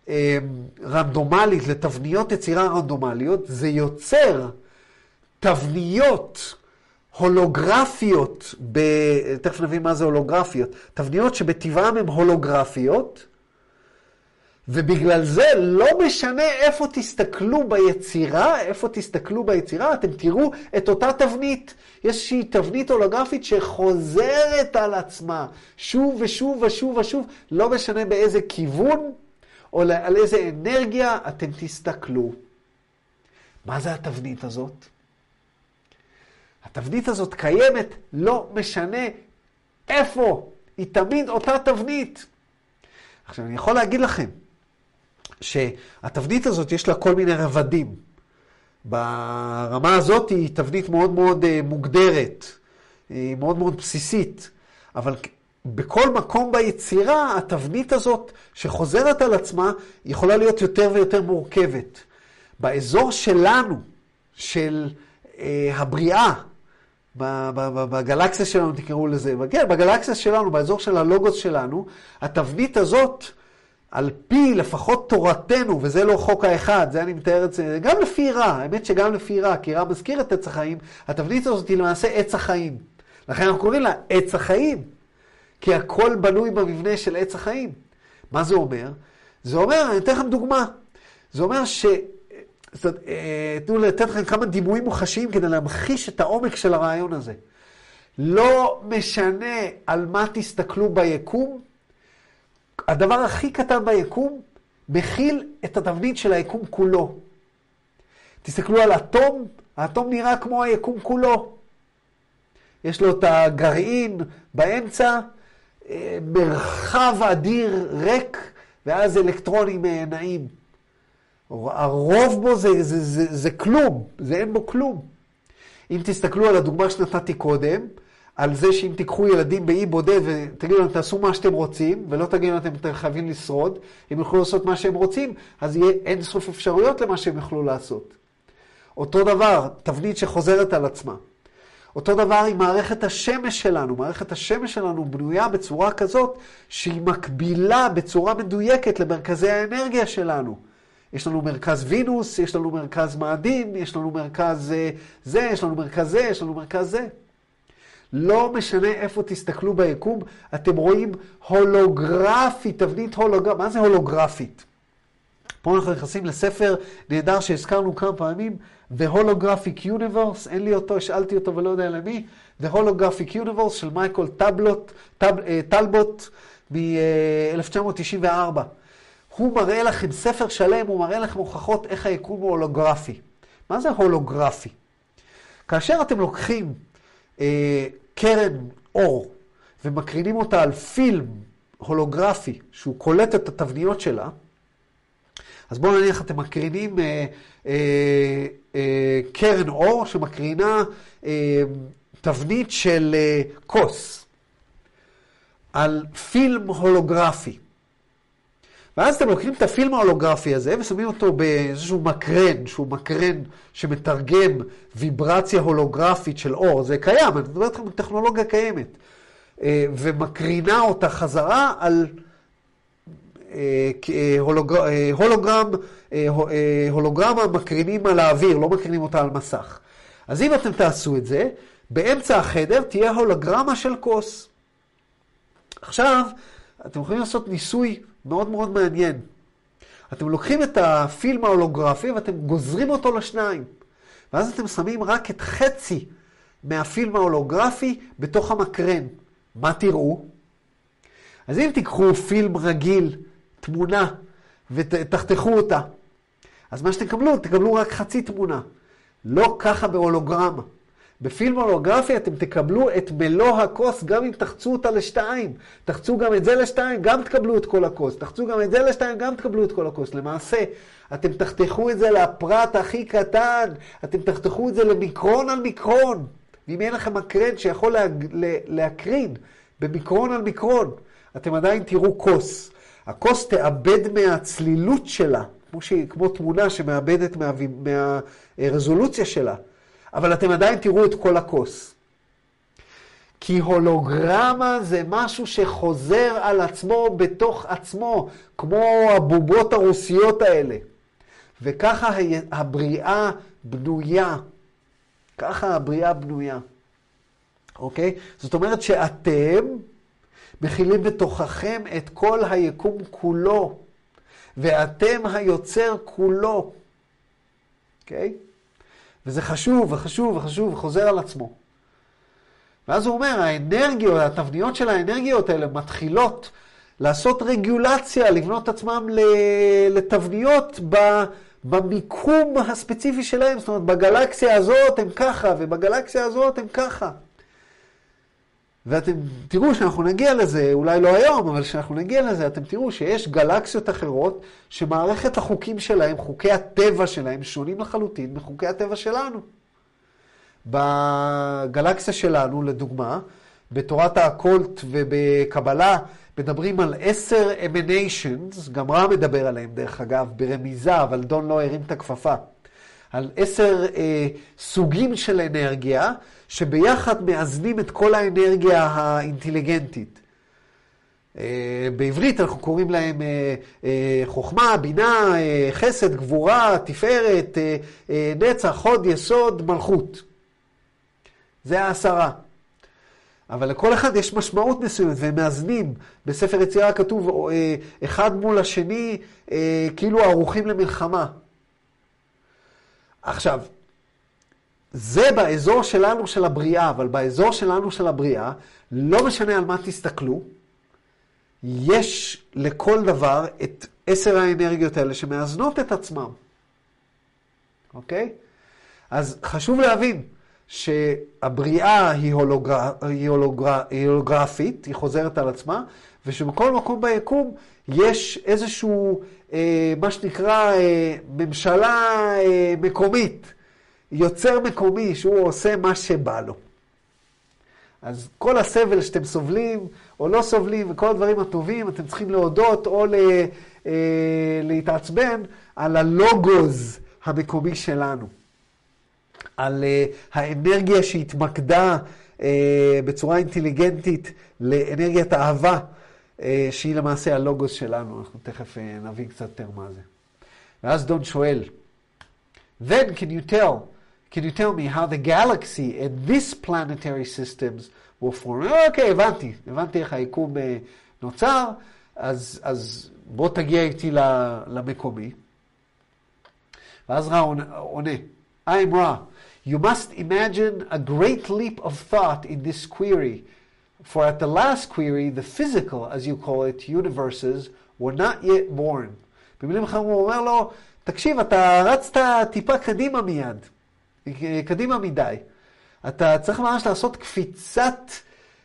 אה, רנדומלית, לתבניות יצירה רנדומליות, זה יוצר תבניות הולוגרפיות, ב... תכף נבין מה זה הולוגרפיות, תבניות שבטבעם הן הולוגרפיות, ובגלל זה לא משנה איפה תסתכלו ביצירה, איפה תסתכלו ביצירה, אתם תראו את אותה תבנית. יש איזושהי תבנית הולוגרפית שחוזרת על עצמה שוב ושוב ושוב ושוב, לא משנה באיזה כיוון או על איזה אנרגיה אתם תסתכלו. מה זה התבנית הזאת? התבנית הזאת קיימת, לא משנה איפה, היא תמיד אותה תבנית. עכשיו, אני יכול להגיד לכם, שהתבנית הזאת יש לה כל מיני רבדים. ברמה הזאת היא תבנית מאוד מאוד אה, מוגדרת, היא מאוד מאוד בסיסית, אבל בכל מקום ביצירה, התבנית הזאת שחוזרת על עצמה, יכולה להיות יותר ויותר מורכבת. באזור שלנו, של אה, הבריאה, בגלקסיה שלנו תקראו לזה, כן, בגלקסיה שלנו, באזור של הלוגוס שלנו, התבנית הזאת על פי לפחות תורתנו, וזה לא חוק האחד, זה אני מתאר את זה, גם לפי רע, האמת שגם לפי רע, כי רע מזכיר את עץ החיים, התבנית הזאת היא למעשה עץ החיים. לכן אנחנו קוראים לה עץ החיים, כי הכל בנוי במבנה של עץ החיים. מה זה אומר? זה אומר, אני אתן לכם דוגמה, זה אומר ש... אה, תנו לתת לכם כמה דימויים מוחשיים כדי להמחיש את העומק של הרעיון הזה. לא משנה על מה תסתכלו ביקום, הדבר הכי קטן ביקום מכיל את התבנית של היקום כולו. תסתכלו על אטום, האטום נראה כמו היקום כולו. יש לו את הגרעין באמצע, אה, מרחב אדיר ריק, ואז אלקטרונים נעים. הרוב בו זה, זה, זה, זה כלום, זה אין בו כלום. אם תסתכלו על הדוגמה שנתתי קודם, על זה שאם תיקחו ילדים באי בודד ותגידו להם תעשו מה שאתם רוצים, ולא תגידו להם אתם חייבים לשרוד, הם יוכלו לעשות מה שהם רוצים, אז יהיה אין סוף אפשרויות למה שהם יוכלו לעשות. אותו דבר, תבנית שחוזרת על עצמה. אותו דבר עם מערכת השמש שלנו. מערכת השמש שלנו בנויה בצורה כזאת שהיא מקבילה בצורה מדויקת למרכזי האנרגיה שלנו. יש לנו מרכז וינוס, יש לנו מרכז מאדים, יש לנו מרכז אה, זה, יש לנו מרכז זה, יש לנו מרכז זה. לא משנה איפה תסתכלו ביקום, אתם רואים הולוגרפית, תבנית הולוגרפית. מה זה הולוגרפית? פה אנחנו נכנסים לספר נהדר שהזכרנו כמה פעמים, The Holographic Universe, אין לי אותו, השאלתי אותו ולא יודע למי, The Holographic Universe של מייקל טבלוט, טב, טלבוט מ-1994. הוא מראה לכם ספר שלם, הוא מראה לכם הוכחות איך היקום הוא הולוגרפי. מה זה הולוגרפי? כאשר אתם לוקחים אה, קרן אור ומקרינים אותה על פילם הולוגרפי, שהוא קולט את התבניות שלה, אז בואו נניח אתם מקרינים אה, אה, אה, קרן אור שמקרינה אה, תבנית של אה, כוס על פילם הולוגרפי. ואז אתם לוקחים את הפילם ההולוגרפי הזה ושמים אותו באיזשהו מקרן, שהוא מקרן שמתרגם ויברציה הולוגרפית של אור. זה קיים, אני מדבר איתכם על טכנולוגיה קיימת. אה, ומקרינה אותה חזרה על אה, אה, הולוגרם, הולוגרמה מקרינים על האוויר, לא מקרינים אותה על מסך. אז אם אתם תעשו את זה, באמצע החדר תהיה הולוגרמה של כוס. עכשיו, אתם יכולים לעשות ניסוי מאוד מאוד מעניין. אתם לוקחים את הפילם ההולוגרפי ואתם גוזרים אותו לשניים. ואז אתם שמים רק את חצי מהפילם ההולוגרפי בתוך המקרן. מה תראו? אז אם תיקחו פילם רגיל, תמונה, ותחתכו אותה, אז מה שתקבלו, תקבלו רק חצי תמונה. לא ככה בהולוגרמה. בפילם הולוגרפי אתם תקבלו את מלוא הכוס, גם אם תחצו אותה לשתיים. תחצו גם את זה לשתיים, גם תקבלו את כל הכוס. תחצו גם את זה לשתיים, גם תקבלו את כל הכוס. למעשה, אתם תחתכו את זה לפרט הכי קטן, אתם תחתכו את זה למיקרון על מיקרון. ואם אין לכם מקרן שיכול לה, להקרין במיקרון על מיקרון, אתם עדיין תראו כוס. הכוס תאבד מהצלילות שלה, כמו, שהיא, כמו תמונה שמאבדת מה, מהרזולוציה שלה. אבל אתם עדיין תראו את כל הכוס. כי הולוגרמה זה משהו שחוזר על עצמו בתוך עצמו, כמו הבובות הרוסיות האלה. וככה הבריאה בנויה. ככה הבריאה בנויה. אוקיי? זאת אומרת שאתם מכילים בתוככם את כל היקום כולו, ואתם היוצר כולו. אוקיי? וזה חשוב וחשוב וחשוב וחוזר על עצמו. ואז הוא אומר, האנרגיות, התבניות של האנרגיות האלה מתחילות לעשות רגולציה, לבנות עצמם לתבניות במיקום הספציפי שלהם. זאת אומרת, בגלקסיה הזאת הם ככה, ובגלקסיה הזאת הם ככה. ואתם תראו שאנחנו נגיע לזה, אולי לא היום, אבל כשאנחנו נגיע לזה, אתם תראו שיש גלקסיות אחרות שמערכת החוקים שלהם, חוקי הטבע שלהם, שונים לחלוטין מחוקי הטבע שלנו. בגלקסיה שלנו, לדוגמה, בתורת האקולט ובקבלה, מדברים על עשר אמניישנס, גם רע מדבר עליהם דרך אגב, ברמיזה, אבל דון לא הרים את הכפפה. על עשר אה, סוגים של אנרגיה, שביחד מאזנים את כל האנרגיה האינטליגנטית. אה, בעברית אנחנו קוראים להם אה, אה, חוכמה, בינה, חסד, גבורה, תפארת, נצח, חוד, יסוד, מלכות. זה העשרה. אבל לכל אחד יש משמעות מסוימת, והם מאזנים. בספר יצירה כתוב אחד מול השני, כאילו ערוכים למלחמה. עכשיו, זה באזור שלנו של הבריאה, אבל באזור שלנו של הבריאה, לא משנה על מה תסתכלו, יש לכל דבר את עשר האנרגיות האלה שמאזנות את עצמם. אוקיי? אז חשוב להבין, שהבריאה היא, הולוגר... היא, הולוגר... היא הולוגרפית, היא חוזרת על עצמה, ושבכל מקום ביקום יש איזשהו, אה, מה שנקרא, אה, ממשלה אה, מקומית, יוצר מקומי, שהוא עושה מה שבא לו. אז כל הסבל שאתם סובלים או לא סובלים, וכל הדברים הטובים, אתם צריכים להודות או ל, אה, להתעצבן על הלוגוז המקומי שלנו. על אה, האנרגיה שהתמקדה אה, בצורה אינטליגנטית לאנרגיית אהבה, אה, שהיא למעשה הלוגוס שלנו. אנחנו תכף אה, נבין קצת יותר מה זה. ואז דון שואל, Then can you tell Can you tell me how the galaxy and this planetary systems were formed? אוקיי, הבנתי, הבנתי איך היקום נוצר, אז, אז בוא תגיע איתי למקומי. ואז רע עונה, I'm Ra. You must imagine a great leap of thought in this query. For at the last query, the physical, as you call it, universes, were not yet born. במילים אחרות הוא אומר לו, תקשיב, אתה רצת טיפה קדימה מיד. קדימה מדי. אתה צריך ממש לעשות קפיצת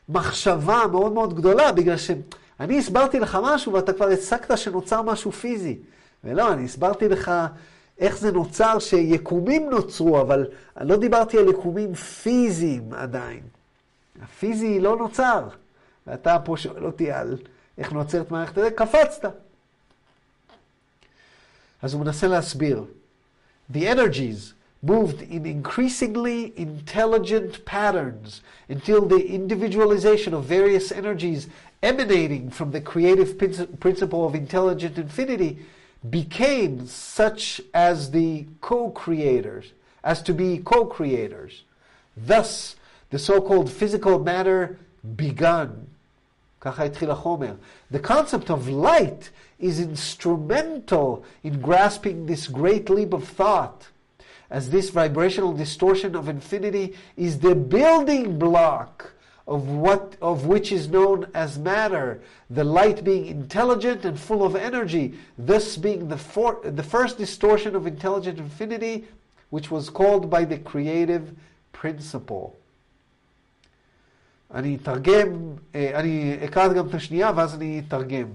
מחשבה מאוד מאוד גדולה, בגלל שאני הסברתי לך משהו ואתה כבר הסקת שנוצר משהו פיזי. ולא, אני הסברתי לך איך זה נוצר שיקומים נוצרו, אבל לא דיברתי על יקומים פיזיים עדיין. הפיזי לא נוצר. ואתה פה שואל אותי על איך נוצרת מערכת הזה, קפצת. אז הוא מנסה להסביר. The energies moved in increasingly intelligent patterns until the individualization of various energies emanating from the creative principle of intelligent infinity became such as the co-creators, as to be co-creators. Thus, the so-called physical matter begun. The concept of light is instrumental in grasping this great leap of thought as this vibrational distortion of infinity is the building block of what of which is known as matter, the light being intelligent and full of energy, thus being the, for, the first distortion of intelligent infinity, which was called by the creative principle. אני אתרגם, אני אקרא גם את השנייה ואז אני אתרגם.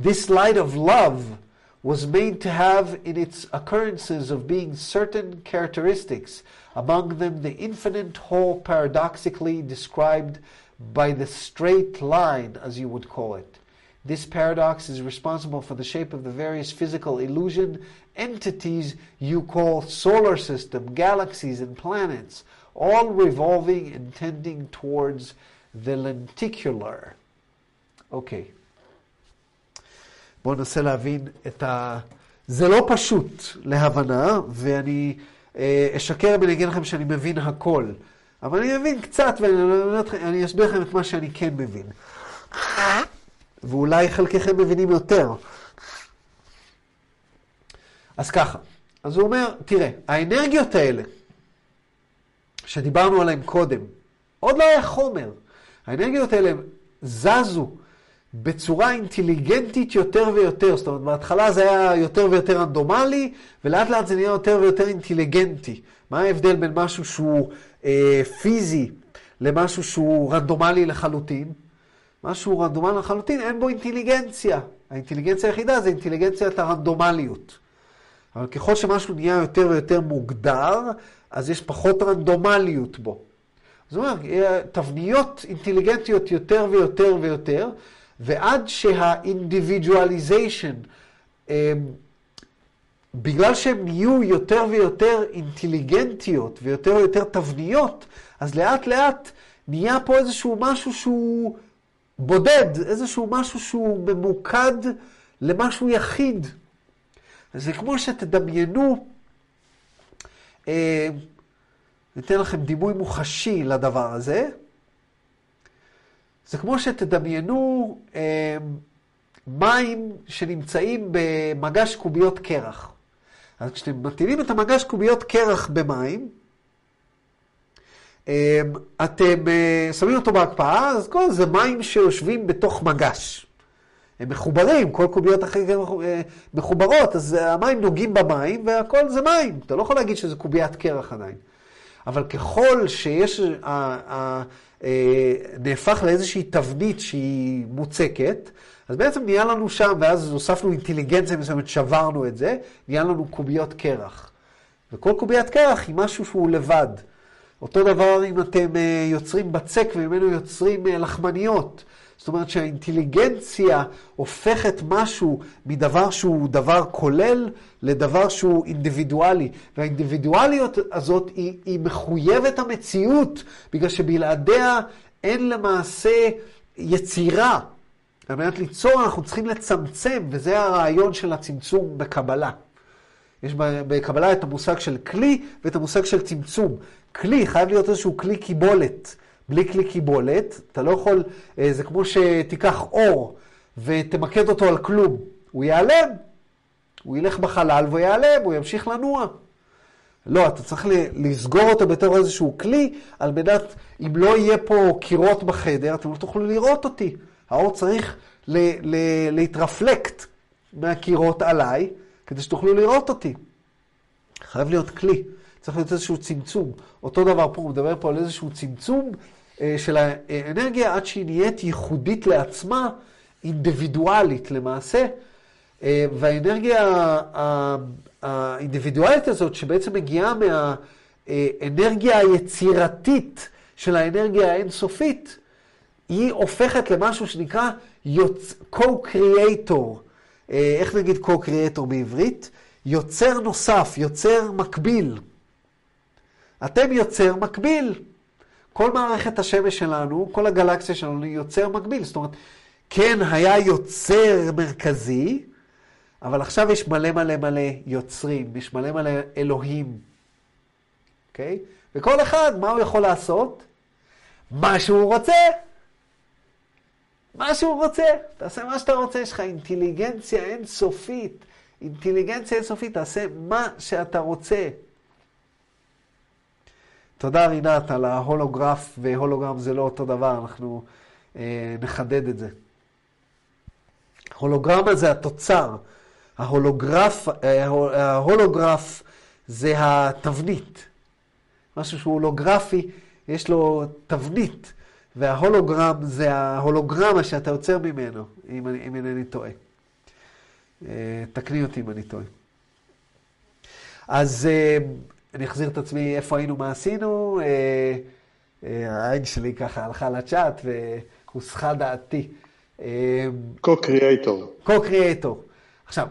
This light of love was made to have in its occurrences of being certain characteristics, among them the infinite whole paradoxically described by the straight line, as you would call it. This paradox is responsible for the shape of the various physical illusion entities you call solar system, galaxies, and planets, all revolving and tending towards the lenticular. Okay. בואו ננסה להבין את ה... זה לא פשוט להבנה, ואני אה, אשקר אגיד לכם שאני מבין הכל. אבל אני מבין קצת, ואני אסביר לכם את מה שאני כן מבין. ואולי חלקכם מבינים יותר. אז ככה, אז הוא אומר, תראה, האנרגיות האלה, שדיברנו עליהן קודם, עוד לא היה חומר. האנרגיות האלה זזו בצורה אינטליגנטית יותר ויותר. זאת אומרת, בהתחלה זה היה יותר ויותר רנדומלי, ולאט לאט זה נהיה יותר ויותר אינטליגנטי. מה ההבדל בין משהו שהוא אה, פיזי למשהו שהוא רנדומלי לחלוטין? משהו רנדומלי לחלוטין, אין בו אינטליגנציה. האינטליגנציה היחידה זה אינטליגנציית הרנדומליות. אבל ככל שמשהו נהיה יותר ויותר מוגדר, אז יש פחות רנדומליות בו. זאת אומרת, תבניות אינטליגנטיות יותר ויותר ויותר, ועד שהאינדיבידואליזיישן, אמ, בגלל שהן נהיו יותר ויותר אינטליגנטיות ויותר ויותר תבניות, אז לאט לאט נהיה פה איזשהו משהו שהוא בודד, איזשהו משהו שהוא ממוקד למשהו יחיד. זה כמו שתדמיינו, אה, ניתן לכם דימוי מוחשי לדבר הזה. זה כמו שתדמיינו אה, מים שנמצאים במגש קוביות קרח. אז כשאתם מטילים את המגש קוביות קרח במים, אה, אתם אה, שמים אותו בהקפאה, אז כל זה מים שיושבים בתוך מגש. הם מחוברים, כל קוביות אחרות אה, מחוברות, אז המים נוגעים במים והכל זה מים. אתה לא יכול להגיד שזה קוביית קרח עדיין. אבל ככל שיש, נהפך לאיזושהי תבנית שהיא מוצקת, אז בעצם נהיה לנו שם, ואז הוספנו אינטליגנציה מסוימת, שברנו את זה, נהיה לנו קוביות קרח. וכל קוביית קרח היא משהו שהוא לבד. אותו דבר אם אתם אה, יוצרים בצק וממנו יוצרים אה, לחמניות. אומרת שהאינטליגנציה הופכת משהו מדבר שהוא דבר כולל לדבר שהוא אינדיבידואלי. והאינדיבידואליות הזאת היא, היא מחויבת המציאות, בגלל שבלעדיה אין למעשה יצירה. על מנת ליצור אנחנו צריכים לצמצם, וזה הרעיון של הצמצום בקבלה. יש בקבלה את המושג של כלי ואת המושג של צמצום. כלי חייב להיות איזשהו כלי קיבולת. בלי כלי קיבולת, אתה לא יכול, אה, זה כמו שתיקח אור ותמקד אותו על כלום. הוא ייעלם, הוא ילך בחלל והוא ייעלם, הוא ימשיך לנוע. לא, אתה צריך לסגור אותו בתור איזשהו כלי, על מנת, אם לא יהיה פה קירות בחדר, אתם לא תוכלו לראות אותי. האור צריך ל- ל- להתרפלקט מהקירות עליי, כדי שתוכלו לראות אותי. חייב להיות כלי, צריך להיות איזשהו צמצום. אותו דבר פה, הוא מדבר פה על איזשהו צמצום של האנרגיה עד שהיא נהיית ייחודית לעצמה, אינדיבידואלית למעשה. אה, והאנרגיה האינדיבידואלית הזאת, שבעצם מגיעה מהאנרגיה היצירתית של האנרגיה האינסופית, היא הופכת למשהו שנקרא co-creator. אה, איך נגיד co-creator בעברית? יוצר נוסף, יוצר מקביל. אתם יוצר מקביל. כל מערכת השמש שלנו, כל הגלקסיה שלנו יוצר מקביל. זאת אומרת, כן, היה יוצר מרכזי, אבל עכשיו יש מלא מלא מלא יוצרים, יש מלא מלא אלוהים. אוקיי? Okay? וכל אחד, מה הוא יכול לעשות? מה שהוא רוצה. מה שהוא רוצה. תעשה מה שאתה רוצה, יש לך אינטליגנציה אינסופית. אינטליגנציה אינסופית, תעשה מה שאתה רוצה. תודה רינת על ההולוגרף והולוגרם זה לא אותו דבר, אנחנו אה, נחדד את זה. הולוגרמה זה התוצר, ההולוגרף, אה, ההולוגרף זה התבנית. משהו שהוא הולוגרפי, יש לו תבנית, וההולוגרם זה ההולוגרמה שאתה יוצר ממנו, אם, אם אינני טועה. אה, תקני אותי אם אני טועה. אז אה, אני אחזיר את עצמי איפה היינו, מה עשינו. אה, אה, העין שלי ככה הלכה לצ'אט והוסחה דעתי. קו-קריאטור. אה, קו-קריאטור. עכשיו,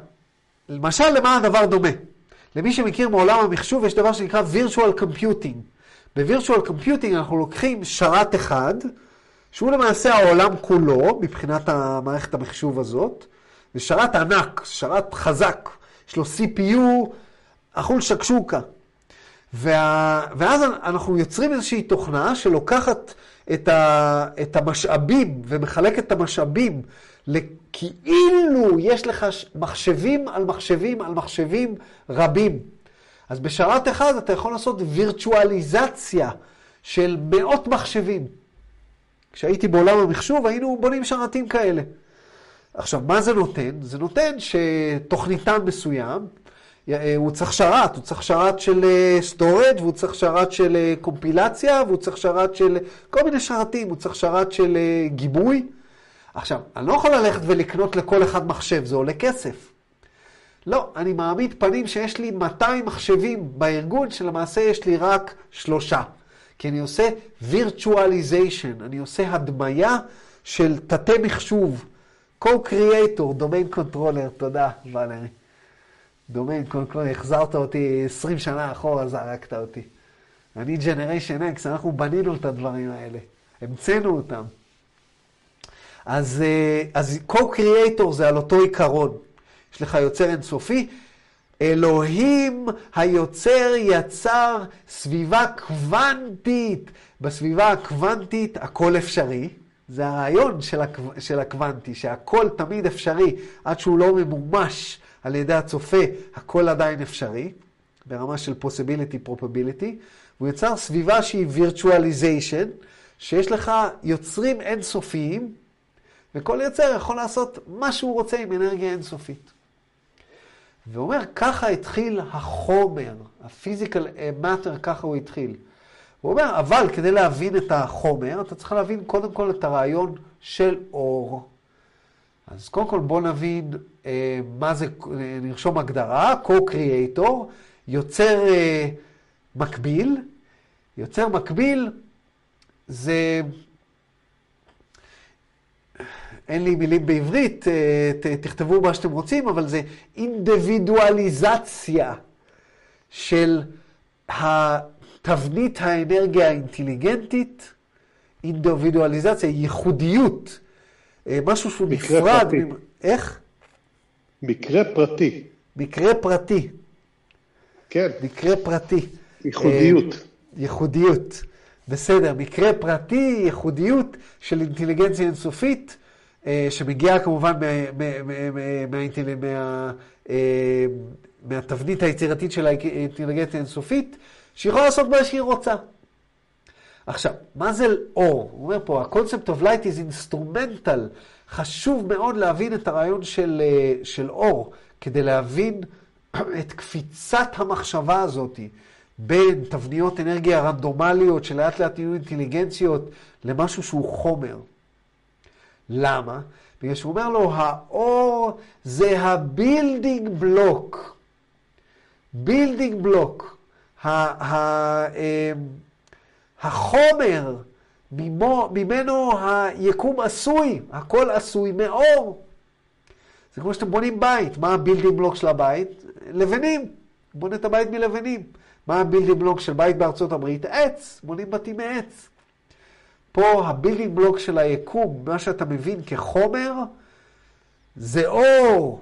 למשל, למה הדבר דומה? למי שמכיר מעולם המחשוב, יש דבר שנקרא virtual computing. ב-virtual computing אנחנו לוקחים שרת אחד, שהוא למעשה העולם כולו, מבחינת המערכת המחשוב הזאת, זה שרת ענק, שרת חזק, יש לו CPU, אכול שקשוקה. וה... ואז אנחנו יוצרים איזושהי תוכנה שלוקחת את, ה... את המשאבים ומחלקת את המשאבים לכאילו יש לך מחשבים על מחשבים על מחשבים רבים. אז בשרת אחד אתה יכול לעשות וירטואליזציה של מאות מחשבים. כשהייתי בעולם המחשוב היינו בונים שרתים כאלה. עכשיו, מה זה נותן? זה נותן שתוכניתן מסוים, הוא צריך שרת, הוא צריך שרת של storage אה, והוא צריך שרת של קומפילציה והוא צריך שרת של כל מיני שרתים, הוא צריך שרת של גיבוי. עכשיו, אני לא יכול ללכת ולקנות לכל אחד מחשב, זה עולה כסף. לא, אני מעמיד פנים שיש לי 200 מחשבים בארגון, שלמעשה יש לי רק שלושה. כי אני עושה virtualization, אני עושה הדמיה של תתי מחשוב, co-creator, domain controller, תודה, ולרי. דומיין, כל החזרת אותי 20 שנה אחורה, זרקת אותי. אני ג'נריישן אקס, אנחנו בנינו את הדברים האלה, המצאנו אותם. אז, אה, אז co-creator זה על אותו עיקרון. יש לך יוצר אינסופי, אלוהים היוצר יצר סביבה קוונטית. בסביבה הקוונטית הכל אפשרי. זה הרעיון של, הקו, של הקוונטי, שהכל תמיד אפשרי עד שהוא לא ממומש. על ידי הצופה, הכל עדיין אפשרי, ברמה של possibility, probability, והוא יצר סביבה שהיא virtualization, שיש לך יוצרים אינסופיים, וכל יוצר יכול לעשות מה שהוא רוצה עם אנרגיה אינסופית. ואומר, ככה התחיל החומר, ה-physical ככה הוא התחיל. הוא אומר, אבל כדי להבין את החומר, אתה צריך להבין קודם כל את הרעיון של אור. אז קודם כל בואו נבין אה, מה זה, נרשום הגדרה, co-creator, יוצר אה, מקביל. יוצר מקביל זה, אין לי מילים בעברית, אה, תכתבו מה שאתם רוצים, אבל זה אינדיבידואליזציה של תבנית האנרגיה האינטליגנטית, אינדיבידואליזציה, ייחודיות, אה, משהו שהוא נפרד. פרטי. איך? מקרה פרטי. מקרה פרטי. כן. מקרה פרטי. ייחודיות. אה, ייחודיות. בסדר, מקרה פרטי, ייחודיות של אינטליגנציה אינסופית, אה, שמגיעה כמובן מה, מה, מהתבנית היצירתית של האינטליגנציה האינסופית, שיכולה לעשות מה שהיא רוצה. עכשיו, מה זה אור? הוא אומר פה, ה-concept of light is instrumental. חשוב מאוד להבין את הרעיון של, אה, של אור, כדי להבין את קפיצת המחשבה הזאת בין תבניות אנרגיה רנדומליות שלאט לאט יהיו אינטליגנציות למשהו שהוא חומר. למה? בגלל שהוא אומר לו, האור זה ה building block. building block. החומר ממנו היקום עשוי, הכל עשוי מאור. זה כמו שאתם בונים בית, מה ה building block של הבית? לבנים, בונה את הבית מלבנים. מה ה building block של בית בארצות הברית? עץ, בונים בתים מעץ. פה ה building block של היקום, מה שאתה מבין כחומר, זה אור.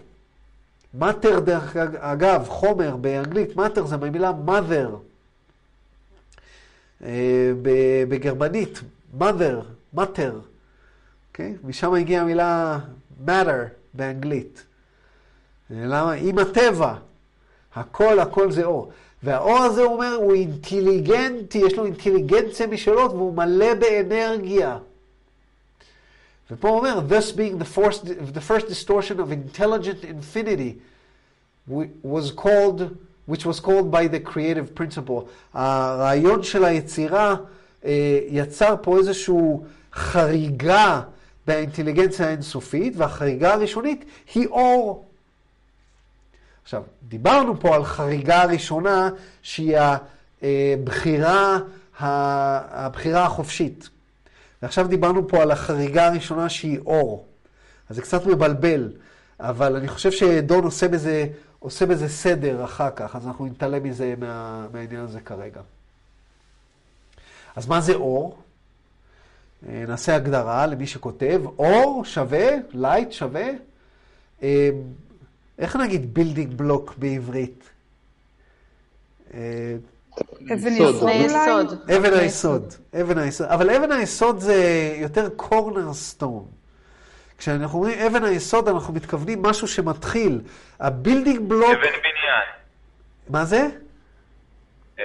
matter, דרך אגב, חומר באנגלית, matter זה במילה mother. אה, בגרמנית, Mutter, matter. Okay? משם הגיעה המילה matter באנגלית. למה? עם הטבע. הכל, הכל זה אור. והאור הזה, הוא אומר, הוא אינטליגנטי, יש לו אינטליגנציה משלות, והוא מלא באנרגיה. ופה הוא אומר, thus being the first, the first distortion of intelligent infinity was called, which was called by the creative principle. הרעיון של היצירה יצר פה איזושהי חריגה באינטליגנציה האינסופית, והחריגה הראשונית היא אור. עכשיו, דיברנו פה על חריגה הראשונה שהיא הבחירה, הבחירה החופשית. ועכשיו דיברנו פה על החריגה הראשונה שהיא אור. אז זה קצת מבלבל, אבל אני חושב שדון עושה בזה, עושה בזה סדר אחר כך, אז אנחנו נתעלם מזה, מה, מהעניין הזה כרגע. אז מה זה אור? אה, נעשה הגדרה למי שכותב. אור שווה, light שווה, אה, איך נגיד building block בעברית? אה, אבן יסוד אולי? אבן היסוד, אבן היסוד. אבל אבן היסוד זה יותר corner stone. כשאנחנו אומרים אבן היסוד, אנחנו מתכוונים משהו שמתחיל. ה building block... אבן בניין. מה זה?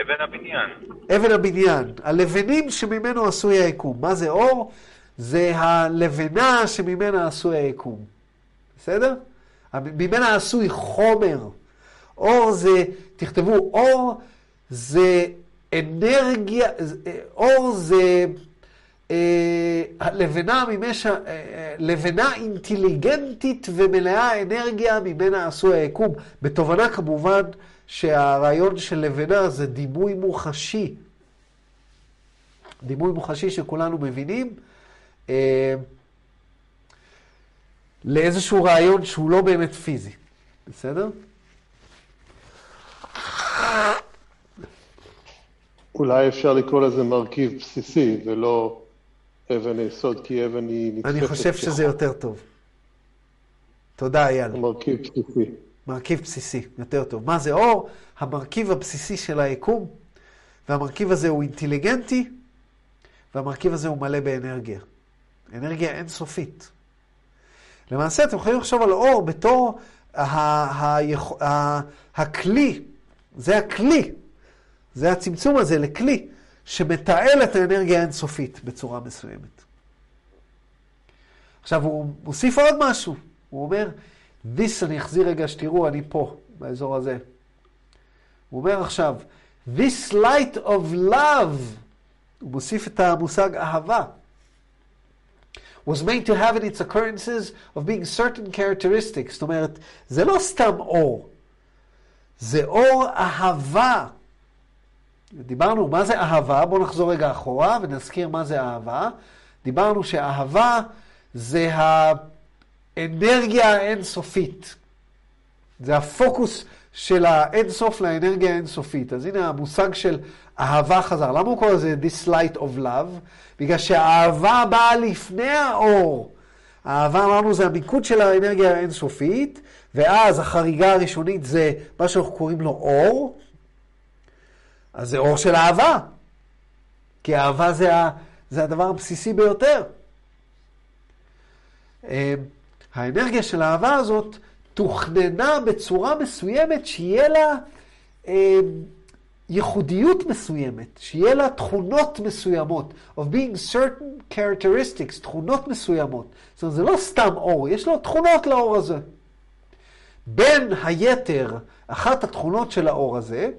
אבן הבניין. אבן הבניין. הלבנים שממנו עשוי היקום. מה זה אור? זה הלבנה שממנה עשוי היקום. בסדר? ממנה עשוי חומר. אור זה, תכתבו, אור זה אנרגיה, אור זה לבנה ממש, אה, לבנה אינטליגנטית ומלאה אנרגיה ממנה עשוי היקום. בתובנה כמובן שהרעיון של לבנה זה דימוי מוחשי. דימוי מוחשי שכולנו מבינים. אה, לאיזשהו רעיון שהוא לא באמת פיזי. בסדר? אולי אפשר לקרוא לזה מרכיב בסיסי ולא אבן יסוד, כי אבן היא נתפסת. אני חושב שזה יותר טוב. תודה, אייל. מרכיב בסיסי. מרכיב בסיסי, יותר טוב. מה זה אור? המרכיב הבסיסי של היקום, והמרכיב הזה הוא אינטליגנטי, והמרכיב הזה הוא מלא באנרגיה. אנרגיה אינסופית. למעשה, אתם יכולים לחשוב על אור בתור הכלי, זה הכלי זה הצמצום הזה לכלי שמתעל את האנרגיה האינסופית בצורה מסוימת. עכשיו, הוא מוסיף עוד משהו. הוא אומר, this, אני אחזיר רגע שתראו, אני פה, באזור הזה. הוא אומר עכשיו, this light of love הוא מוסיף את המושג אהבה. was made to have in its occurrences of being certain characteristics. זאת אומרת, זה לא סתם אור, זה אור אהבה. דיברנו מה זה אהבה, בואו נחזור רגע אחורה ונזכיר מה זה אהבה. דיברנו שאהבה זה האנרגיה האינסופית. זה הפוקוס של האינסוף לאנרגיה האינסופית. אז הנה המושג של אהבה חזר. למה הוא קורא לזה This light of love? בגלל שהאהבה באה לפני האור. האהבה, אמרנו, זה המיקוד של האנרגיה האינסופית, ואז החריגה הראשונית זה מה שאנחנו קוראים לו אור. אז זה אור של אהבה. כי אהבה זה, ה, זה הדבר הבסיסי ביותר. אה, האנרגיה של האהבה הזאת תוכננה בצורה מסוימת שיהיה לה אה, ייחודיות מסוימת, שיהיה לה תכונות מסוימות, of being certain characteristics, תכונות מסוימות. זאת אומרת, זה לא סתם אור, יש לו תכונות לאור הזה. בין היתר, אחת התכונות של האור הזה,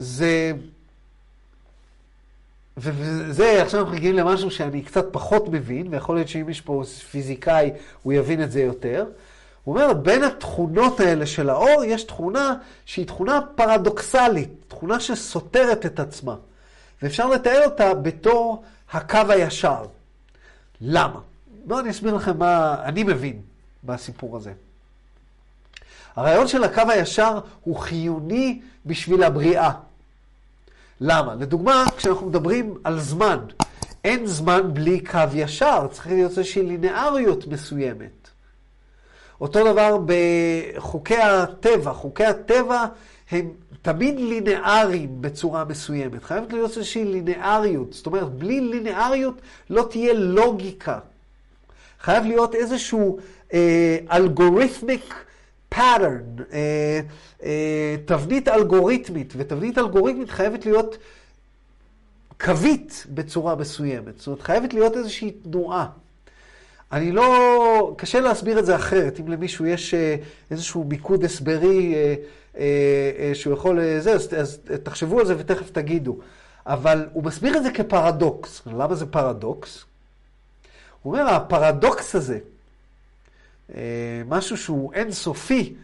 זה וזה, עכשיו אנחנו מגיעים למשהו שאני קצת פחות מבין, ויכול להיות שאם יש פה פיזיקאי, הוא יבין את זה יותר. הוא אומר, בין התכונות האלה של האור, יש תכונה שהיא תכונה פרדוקסלית, תכונה שסותרת את עצמה. ואפשר לתאר אותה בתור הקו הישר. למה? בואו אני אסביר לכם מה אני מבין בסיפור הזה. הרעיון של הקו הישר הוא חיוני בשביל הבריאה. למה? לדוגמה, כשאנחנו מדברים על זמן, אין זמן בלי קו ישר, צריך להיות איזושהי לינאריות מסוימת. אותו דבר בחוקי הטבע, חוקי הטבע הם תמיד לינאריים בצורה מסוימת. חייבת להיות איזושהי לינאריות, זאת אומרת, בלי לינאריות לא תהיה לוגיקה. חייב להיות איזשהו אה, אלגוריתמיק pattern, אה, אה, תבנית אלגוריתמית, ותבנית אלגוריתמית חייבת להיות קווית בצורה מסוימת. זאת אומרת, חייבת להיות איזושהי תנועה. אני לא, קשה להסביר את זה אחרת. אם למישהו יש אה, איזשהו מיקוד הסברי אה, אה, אה, שהוא יכול, אה, זה, אז, אז תחשבו על זה ותכף תגידו. אבל הוא מסביר את זה כפרדוקס. למה זה פרדוקס? הוא אומר, הפרדוקס הזה, משהו שהוא אינסופי,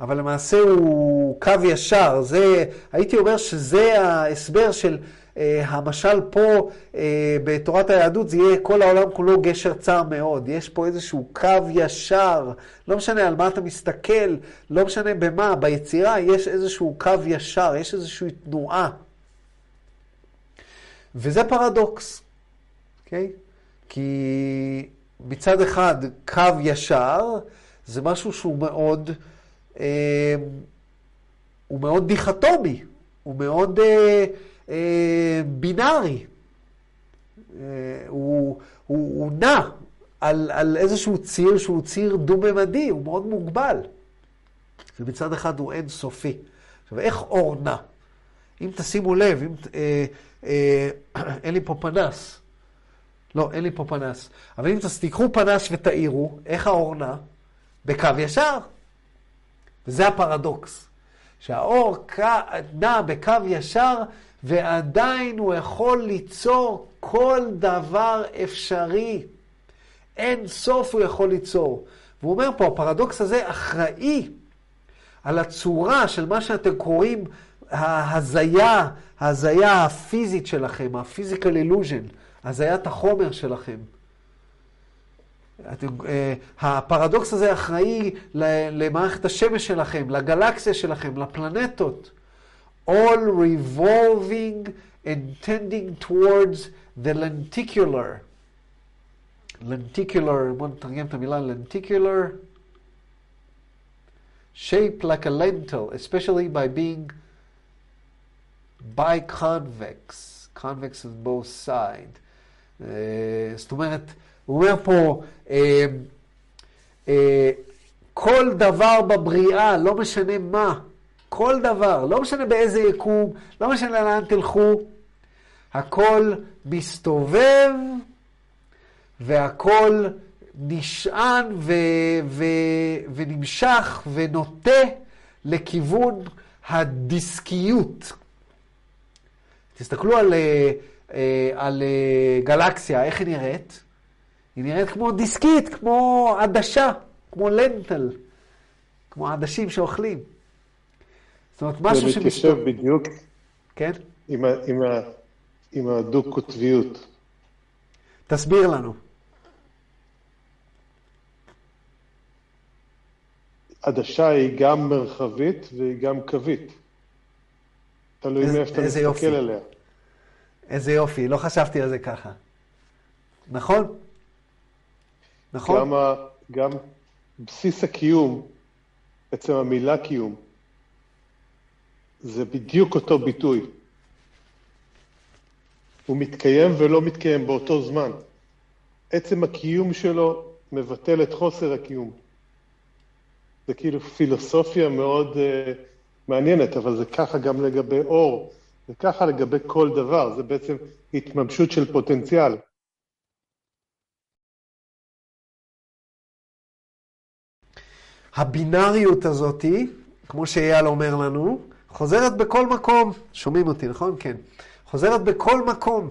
אבל למעשה הוא קו ישר. זה, הייתי אומר שזה ההסבר של uh, המשל פה uh, בתורת היהדות, זה יהיה כל העולם כולו גשר צר מאוד. יש פה איזשהו קו ישר, לא משנה על מה אתה מסתכל, לא משנה במה, ביצירה יש איזשהו קו ישר, יש איזושהי תנועה. וזה פרדוקס, אוקיי? Okay? כי מצד אחד קו ישר זה משהו שהוא מאוד, אה, הוא מאוד דיכטומי, הוא מאוד אה, אה, בינארי. הוא, הוא, הוא נע על, על איזשהו ציר שהוא ציר דו-ממדי, הוא מאוד מוגבל. ומצד אחד הוא אינסופי. עכשיו, איך אור נע? אם תשימו לב, אם, אה, אה, אין לי פה פנס. לא, אין לי פה פנס. אבל אם תיקחו פנס ותאירו, איך האור נע? בקו ישר. וזה הפרדוקס. שהאור נע בקו ישר, ועדיין הוא יכול ליצור כל דבר אפשרי. אין סוף הוא יכול ליצור. והוא אומר פה, הפרדוקס הזה אחראי על הצורה של מה שאתם קוראים ההזיה, ההזיה הפיזית שלכם, ה-physical illusion. הזיית החומר שלכם. אתם, uh, הפרדוקס הזה אחראי למערכת השמש שלכם, לגלקסיה שלכם, לפלנטות. All revolving and tending towards the lenticular. lenticular, בואו נתרגם את המילה lenticular. Shaped like a lentil, especially by being biconvex. Convex on both sides. אה, זאת אומרת, הוא אומר פה, אה, אה, כל דבר בבריאה, לא משנה מה, כל דבר, לא משנה באיזה יקום, לא משנה לאן תלכו, הכל מסתובב והכל נשען ו- ו- ונמשך ונוטה לכיוון הדיסקיות. תסתכלו על, אה, על אה, גלקסיה, איך היא נראית? היא נראית כמו דיסקית, כמו עדשה, כמו לנטל, כמו עדשים שאוכלים. זאת אומרת, משהו שמסתובב... זה מתיישב בדיוק כן? עם, ה, עם, ה, עם הדו-קוטביות. תסביר לנו. עדשה היא גם מרחבית והיא גם קווית. תלוי מאיפה אתה מסתכל יופי. עליה. איזה יופי, לא חשבתי על זה ככה. נכון? נכון? גם, ה, גם בסיס הקיום, עצם המילה קיום, זה בדיוק אותו ביטוי. הוא מתקיים ולא מתקיים באותו זמן. עצם הקיום שלו מבטל את חוסר הקיום. זה כאילו פילוסופיה מאוד uh, מעניינת, אבל זה ככה גם לגבי אור, זה ככה לגבי כל דבר, זה בעצם התממשות של פוטנציאל. הבינאריות הזאתי, כמו שאייל אומר לנו, חוזרת בכל מקום. שומעים אותי, נכון? כן. חוזרת בכל מקום.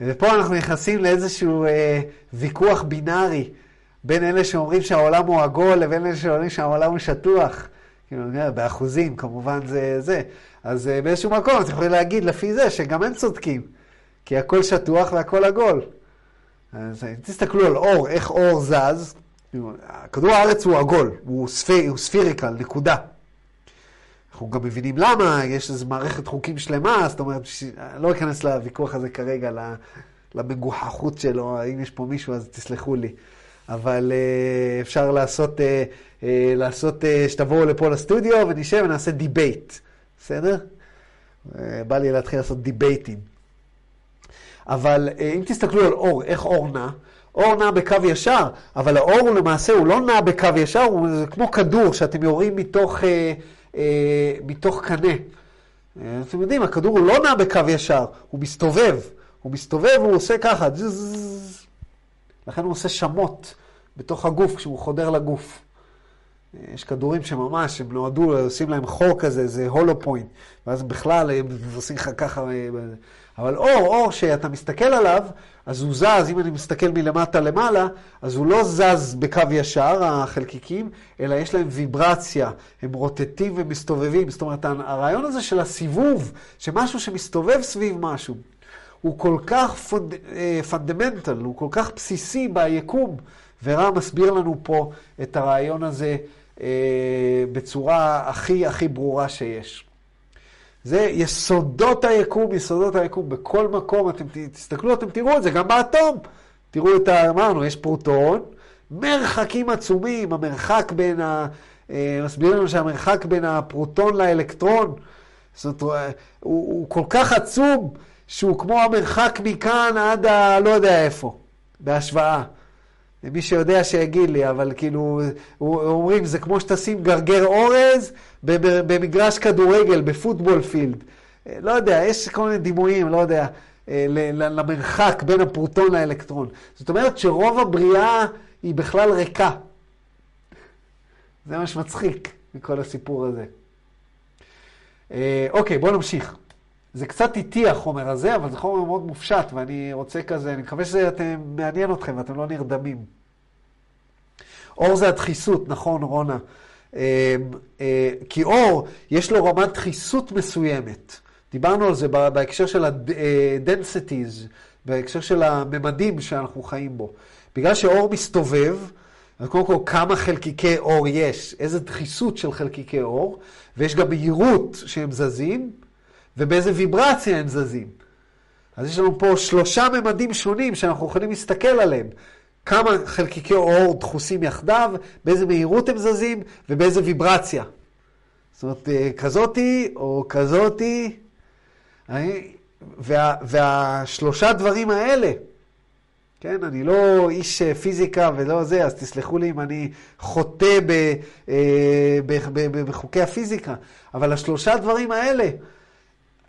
ופה אנחנו נכנסים לאיזשהו אה, ויכוח בינארי בין אלה שאומרים שהעולם הוא עגול לבין אלה שאומרים שהעולם הוא שטוח. כאילו, באחוזים, כמובן זה זה. אז אה, באיזשהו מקום אתם יכולים להגיד לפי זה שגם הם צודקים. כי הכל שטוח והכל עגול. אז אם תסתכלו על אור, איך אור זז, כדור הארץ הוא עגול, הוא, spher, הוא spherical, נקודה. אנחנו גם מבינים למה, יש איזו מערכת חוקים שלמה, זאת אומרת, אני לא אכנס לוויכוח הזה כרגע, למגוחכות שלו, אם יש פה מישהו אז תסלחו לי. אבל אה, אפשר לעשות, אה, אה, לעשות שתבואו לפה לסטודיו ונשב ונעשה debate, בסדר? בא לי להתחיל לעשות דיבייטים. אבל אם תסתכלו על אור, איך אור נע, אור נע בקו ישר, אבל האור הוא למעשה, הוא לא נע בקו ישר, הוא כמו כדור שאתם יורים מתוך... אה, מתוך קנה. אה, אתם יודעים, הכדור הוא לא נע בקו ישר, הוא מסתובב. הוא מסתובב, הוא עושה ככה, זז. לכן הוא עושה שמות בתוך הגוף, כשהוא חודר לגוף. אה, יש כדורים שממש, הם נועדו, עושים להם חור כזה, זה הולו פוינט, ואז בכלל הם עושים לך ככה. אבל אור, אור שאתה מסתכל עליו, אז הוא זז, אם אני מסתכל מלמטה למעלה, אז הוא לא זז בקו ישר, החלקיקים, אלא יש להם ויברציה, הם רוטטים ומסתובבים. זאת אומרת, הרעיון הזה של הסיבוב, שמשהו שמסתובב סביב משהו, הוא כל כך fund, fundamental, הוא כל כך בסיסי ביקום, ורא מסביר לנו פה את הרעיון הזה אה, בצורה הכי הכי ברורה שיש. זה יסודות היקום, יסודות היקום. בכל מקום, אתם תסתכלו, אתם תראו את זה, גם באטום. תראו את ה... אמרנו, יש פרוטון, מרחקים עצומים, המרחק בין ה... אה, מסביר לנו שהמרחק בין הפרוטון לאלקטרון, זאת אומרת, הוא, הוא כל כך עצום, שהוא כמו המרחק מכאן עד ה... לא יודע איפה, בהשוואה. מי שיודע שיגיד לי, אבל כאילו, אומרים, זה כמו שתשים גרגר אורז במגרש כדורגל, בפוטבול פילד. אה, לא יודע, יש כל מיני דימויים, לא יודע, אה, למרחק בין הפרוטון לאלקטרון. זאת אומרת שרוב הבריאה היא בכלל ריקה. זה מה שמצחיק מכל הסיפור הזה. אה, אוקיי, בואו נמשיך. זה קצת איטי החומר הזה, אבל זה חומר מאוד מופשט, ואני רוצה כזה, אני מקווה שזה מעניין אתכם ואתם לא נרדמים. אור זה הדחיסות, נכון, רונה? אה, אה, כי אור, יש לו רמת דחיסות מסוימת. דיברנו על זה בהקשר של ה-densities, בהקשר של הממדים שאנחנו חיים בו. בגלל שאור מסתובב, אז קודם כל כמה חלקיקי אור יש, איזה דחיסות של חלקיקי אור, ויש גם מהירות שהם זזים, ובאיזה ויברציה הם זזים. אז יש לנו פה שלושה ממדים שונים שאנחנו יכולים להסתכל עליהם. כמה חלקיקי אור דחוסים יחדיו, באיזה מהירות הם זזים ובאיזה ויברציה. זאת אומרת, אה, כזאתי או כזאתי. וה, והשלושה דברים האלה, כן, אני לא איש אה, פיזיקה ולא זה, אז תסלחו לי אם אני חוטא ב, אה, ב, ב, בחוקי הפיזיקה, אבל השלושה דברים האלה,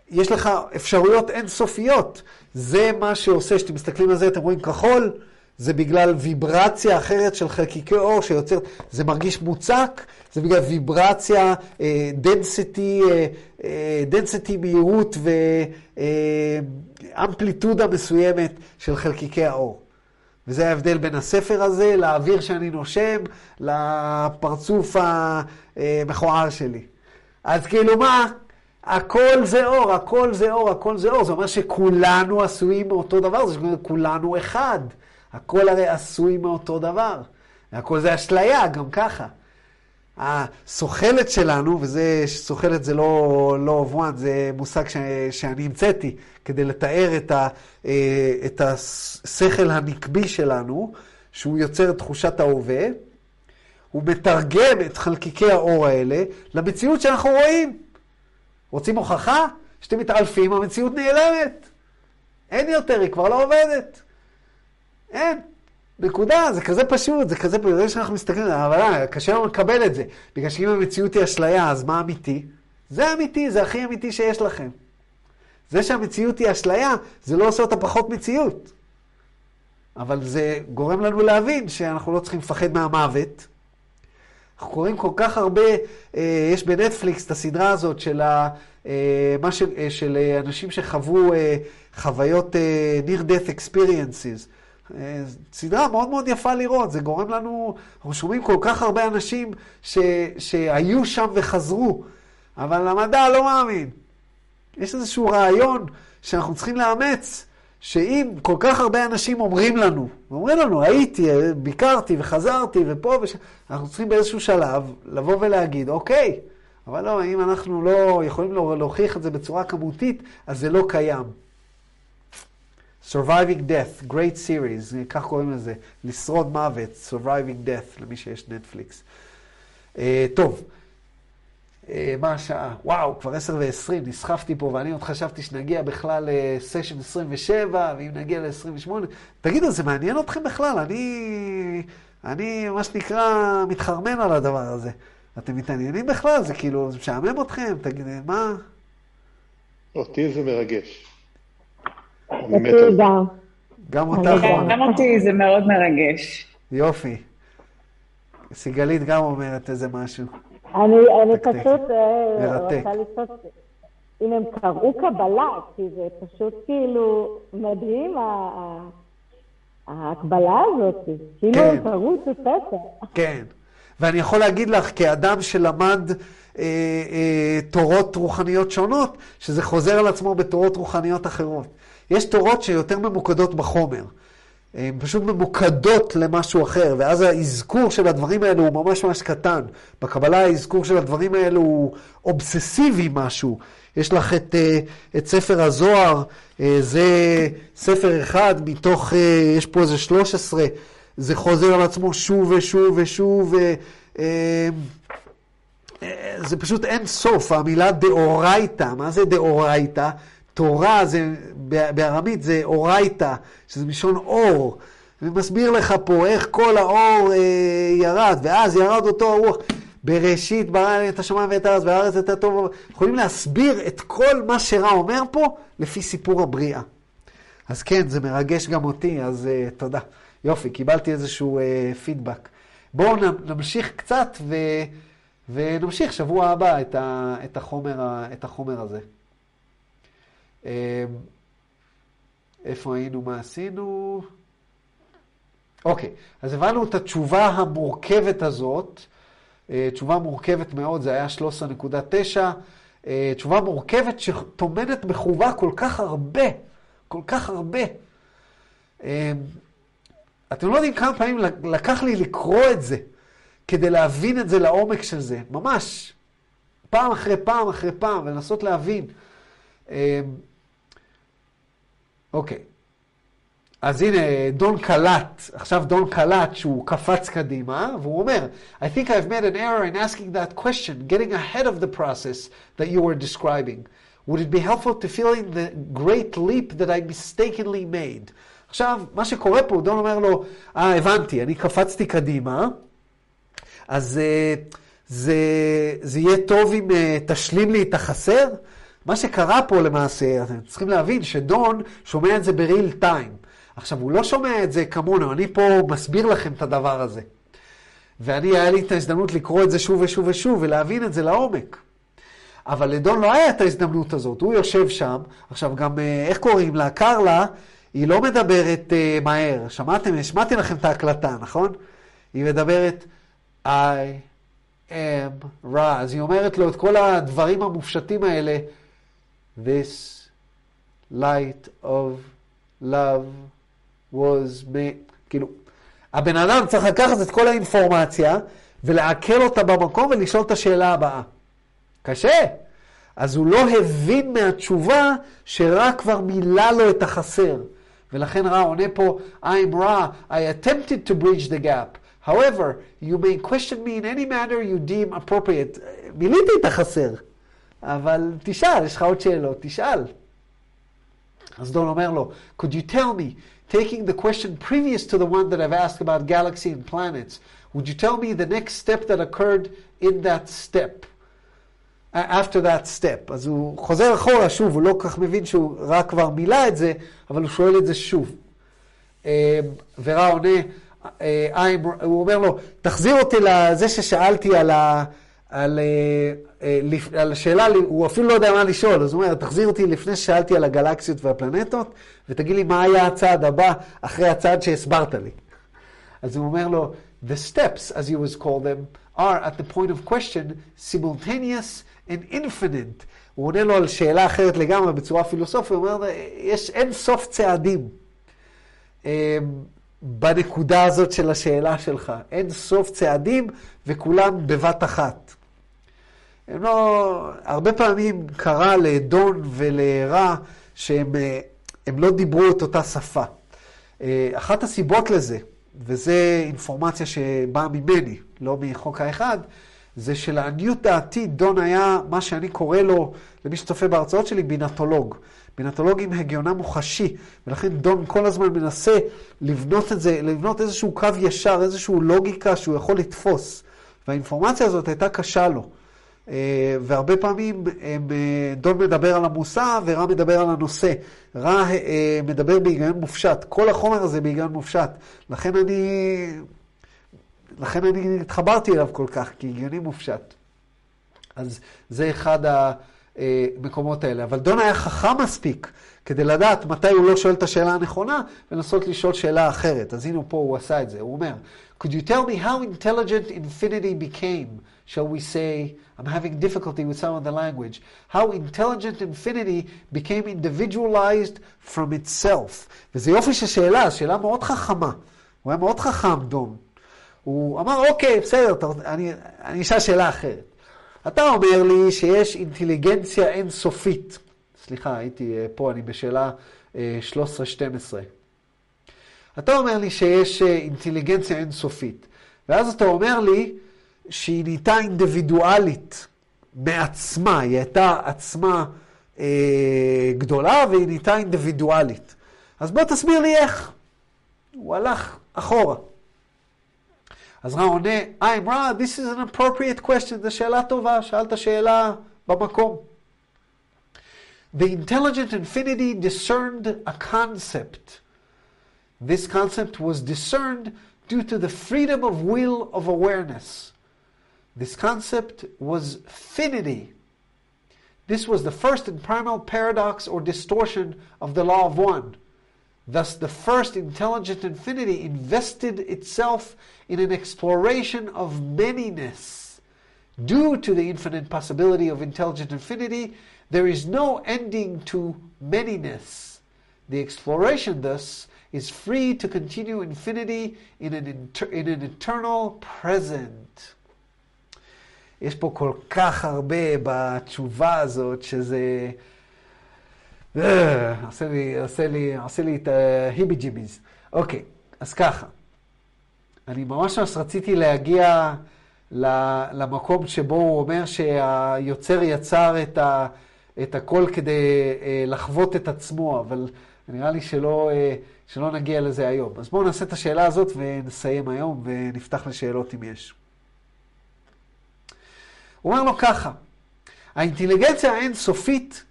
יש לך אפשרויות אינסופיות. זה מה שעושה, כשאתם מסתכלים על זה, אתם רואים כחול, זה בגלל ויברציה אחרת של חלקיקי אור שיוצרת, זה מרגיש מוצק, זה בגלל ויברציה, density, density מהירות ואמפליטודה מסוימת של חלקיקי האור. וזה ההבדל בין הספר הזה לאוויר שאני נושם, לפרצוף המכוער שלי. אז כאילו מה? הכל זה אור, הכל זה אור, הכל זה אור. זה אומר שכולנו עשויים מאותו דבר, זה אומר כולנו אחד. הכל הרי עשוי מאותו דבר. הכל זה אשליה, גם ככה. הסוכלת שלנו, וזה, סוכלת זה לא, לא אובואן, זה מושג ש, שאני המצאתי כדי לתאר את, ה, אה, את השכל הנקבי שלנו, שהוא יוצר את תחושת ההווה, הוא מתרגם את חלקיקי האור האלה למציאות שאנחנו רואים. רוצים הוכחה? כשאתם מתעלפים, המציאות נעלמת. אין יותר, היא כבר לא עובדת. אין. נקודה, זה כזה פשוט, זה כזה פשוט, זה שאנחנו מסתכלים, אבל אה, קשה לנו לקבל את זה. בגלל שאם המציאות היא אשליה, אז מה אמיתי? זה אמיתי, זה הכי אמיתי שיש לכם. זה שהמציאות היא אשליה, זה לא עושה אותה פחות מציאות. אבל זה גורם לנו להבין שאנחנו לא צריכים לפחד מהמוות. אנחנו קוראים כל כך הרבה, אה, יש בנטפליקס את הסדרה הזאת של, ה, אה, ש, אה, של אנשים שחוו חוויות אה, near death experiences. סדרה מאוד מאוד יפה לראות, זה גורם לנו, אנחנו שומעים כל כך הרבה אנשים ש, שהיו שם וחזרו, אבל המדע לא מאמין. יש איזשהו רעיון שאנחנו צריכים לאמץ, שאם כל כך הרבה אנשים אומרים לנו, אומרים לנו, הייתי, ביקרתי וחזרתי ופה וש... אנחנו צריכים באיזשהו שלב לבוא ולהגיד, אוקיי, אבל לא, אם אנחנו לא יכולים להוכיח את זה בצורה כמותית, אז זה לא קיים. Surviving Death, Great Series, כך קוראים לזה, לשרוד מוות, Surviving Death, למי שיש נטפליקס. Uh, טוב, uh, מה השעה? וואו, כבר 10 ו-20, נסחפתי פה, ואני עוד חשבתי שנגיע בכלל לסשן 27, ואם נגיע ל-28, תגידו, זה מעניין אתכם בכלל? אני, אני, מה שנקרא, מתחרמן על הדבר הזה. אתם מתעניינים בכלל? זה כאילו, זה משעמם אתכם? תגידו, מה? אותי זה מרגש. אותי גם. גם אותך. גם אותי זה מאוד מרגש. יופי. סיגלית גם אומרת איזה משהו. אני פשוט אה, רוצה לשאול אם הם קראו קבלה, כי זה פשוט כאילו מדהים ההקבלה הזאת, כאילו הם כן. קראו את הספר. כן, ואני יכול להגיד לך, כאדם שלמד אה, אה, תורות רוחניות שונות, שזה חוזר על עצמו בתורות רוחניות אחרות. יש תורות שיותר ממוקדות בחומר. הן פשוט ממוקדות למשהו אחר, ואז האזכור של הדברים האלו הוא ממש ממש קטן. בקבלה האזכור של הדברים האלו הוא אובססיבי משהו. יש לך את, אה, את ספר הזוהר, אה, זה ספר אחד מתוך, אה, יש פה איזה 13, זה חוזר על עצמו שוב ושוב ושוב. זה פשוט אין סוף, המילה דאורייתא, מה זה דאורייתא? תורה זה, בארמית זה אורייתא, שזה מלשון אור. ומסביר לך פה איך כל האור אה, ירד, ואז ירד אותו הרוח. בראשית ברא את השמיים ואת הארץ, והארץ הייתה טוב. יכולים להסביר את כל מה שרע אומר פה לפי סיפור הבריאה. אז כן, זה מרגש גם אותי, אז uh, תודה. יופי, קיבלתי איזשהו uh, פידבק. בואו נמשיך קצת ו, ונמשיך שבוע הבא את, ה, את, החומר, את החומר הזה. אמ, איפה היינו, מה עשינו? אוקיי, אז הבנו את התשובה המורכבת הזאת. אה, תשובה מורכבת מאוד, זה היה 13.9. אה, תשובה מורכבת שטומנת בחובה כל כך הרבה, כל כך הרבה. אמ, אתם לא יודעים כמה פעמים לקח לי לקרוא את זה כדי להבין את זה לעומק של זה, ממש. פעם אחרי פעם אחרי פעם, ולנסות להבין. אמ, אוקיי. אז הנה, דון קלט, עכשיו דון קלט שהוא קפץ קדימה, והוא אומר, I think I've made an error in asking that question, getting ahead of the process that you were describing. Would it be helpful to fill in the great leap that I mistakenly made? עכשיו, מה שקורה פה, דון אומר לו, אה, ah, הבנתי, אני קפצתי קדימה, אז uh, זה, זה יהיה טוב אם uh, תשלים לי את החסר? מה שקרה פה למעשה, אתם צריכים להבין שדון שומע את זה בריל טיים. עכשיו, הוא לא שומע את זה כמונו, אני פה מסביר לכם את הדבר הזה. ואני, היה לי את ההזדמנות לקרוא את זה שוב ושוב ושוב ולהבין את זה לעומק. אבל לדון לא היה את ההזדמנות הזאת, הוא יושב שם, עכשיו גם, אה, איך קוראים לה? קרלה, היא לא מדברת uh, מהר. שמעתם? שמעתי לכם את ההקלטה, נכון? היא מדברת I am rah. אז היא אומרת לו את כל הדברים המופשטים האלה. This light of love was made. כאילו, הבן אדם צריך לקחת את כל האינפורמציה ולעכל אותה במקום ולשאול את השאלה הבאה. קשה. אז הוא לא הבין מהתשובה שרק כבר מילא לו את החסר. ולכן רע עונה פה, I'm raw, I attempted to bridge the gap. However, you may question me in any manner you deem appropriate. מילאתי את החסר, אבל תשאל, יש לך עוד שאלות, תשאל. אז דון אומר לו, could you tell me, taking the question previous to the one that I've asked about galaxy and planets, would you tell me the next step that occurred in that step? after that step. אז הוא חוזר אחורה שוב, הוא לא כל כך מבין שהוא רק כבר מילא את זה, אבל הוא שואל את זה שוב. ורע עונה, הוא אומר לו, תחזיר אותי לזה ששאלתי על, ה, על, על השאלה, הוא אפילו לא יודע מה לשאול, אז הוא אומר, תחזיר אותי לפני ששאלתי על הגלקסיות והפלנטות, ותגיד לי מה היה הצעד הבא אחרי הצעד שהסברת לי. אז הוא אומר לו, The steps, as you would call them, are at the point of question simultaneous and infinite. הוא עונה לו על שאלה אחרת לגמרי בצורה פילוסופית, הוא אומר, יש אין סוף צעדים בנקודה הזאת של השאלה שלך. אין סוף צעדים וכולם בבת אחת. הם לא, הרבה פעמים קרה לדון ולרע שהם לא דיברו את אותה שפה. אחת הסיבות לזה, וזו אינפורמציה שבאה ממני, לא מחוק האחד, זה שלעניות דעתי דון היה מה שאני קורא לו, למי שצופה בהרצאות שלי, בינתולוג. בינתולוג עם הגיונה מוחשי, ולכן דון כל הזמן מנסה לבנות את זה, לבנות איזשהו קו ישר, איזשהו לוגיקה שהוא יכול לתפוס. והאינפורמציה הזאת הייתה קשה לו. והרבה פעמים דון מדבר על המושא ורע מדבר על הנושא. רע מדבר בהיגיון מופשט. כל החומר הזה בהיגיון מופשט. לכן אני לכן אני התחברתי אליו כל כך, כי הגיוני מופשט. אז זה אחד המקומות האלה. אבל דון היה חכם מספיק כדי לדעת מתי הוא לא שואל את השאלה הנכונה, ולנסות לשאול שאלה אחרת. אז הנה פה הוא עשה את זה. הוא אומר, could you tell me how intelligent infinity became? Shall we say, I'm having difficulty with some of the language, how intelligent infinity became individualized from itself. וזה יופי של שאלה, שאלה מאוד חכמה. הוא היה מאוד חכם, דון. הוא אמר, אוקיי, בסדר, אני, אני אשאל שאלה אחרת. אתה אומר לי שיש אינטליגנציה אינסופית. סליחה, הייתי פה, אני בשאלה 13-12. אתה אומר לי שיש אינטליגנציה אינסופית, ואז אתה אומר לי שהיא נהייתה אינדיבידואלית מעצמה, היא הייתה עצמה אה, גדולה והיא נהייתה אינדיבידואלית. אז בוא תסביר לי איך. הוא הלך אחורה. אז רע עונה, I'm רע, this is an appropriate question, זו שאלה טובה, שאלת שאלה במקום. The intelligent infinity discerned a concept. This concept was discerned due to the freedom of will of awareness. This concept was finity. This was the first and primal paradox or distortion of the law of one. Thus, the first intelligent infinity invested itself in an exploration of manyness. Due to the infinite possibility of intelligent infinity, there is no ending to manyness. The exploration, thus, is free to continue infinity in an, inter- in an eternal present. יש פה כל כך הרבה בתשובה הזאת, שזה... עושה לי, עושה לי, עושה לי את ההיבי ג'יביז. אוקיי, אז ככה. אני ממש ממש רציתי להגיע למקום שבו הוא אומר שהיוצר יצר את, ה, את הכל כדי לחוות את עצמו, אבל נראה לי שלא, שלא נגיע לזה היום. אז בואו נעשה את השאלה הזאת ונסיים היום ונפתח לשאלות אם יש. הוא אומר לו ככה, האינטליגנציה האינסופית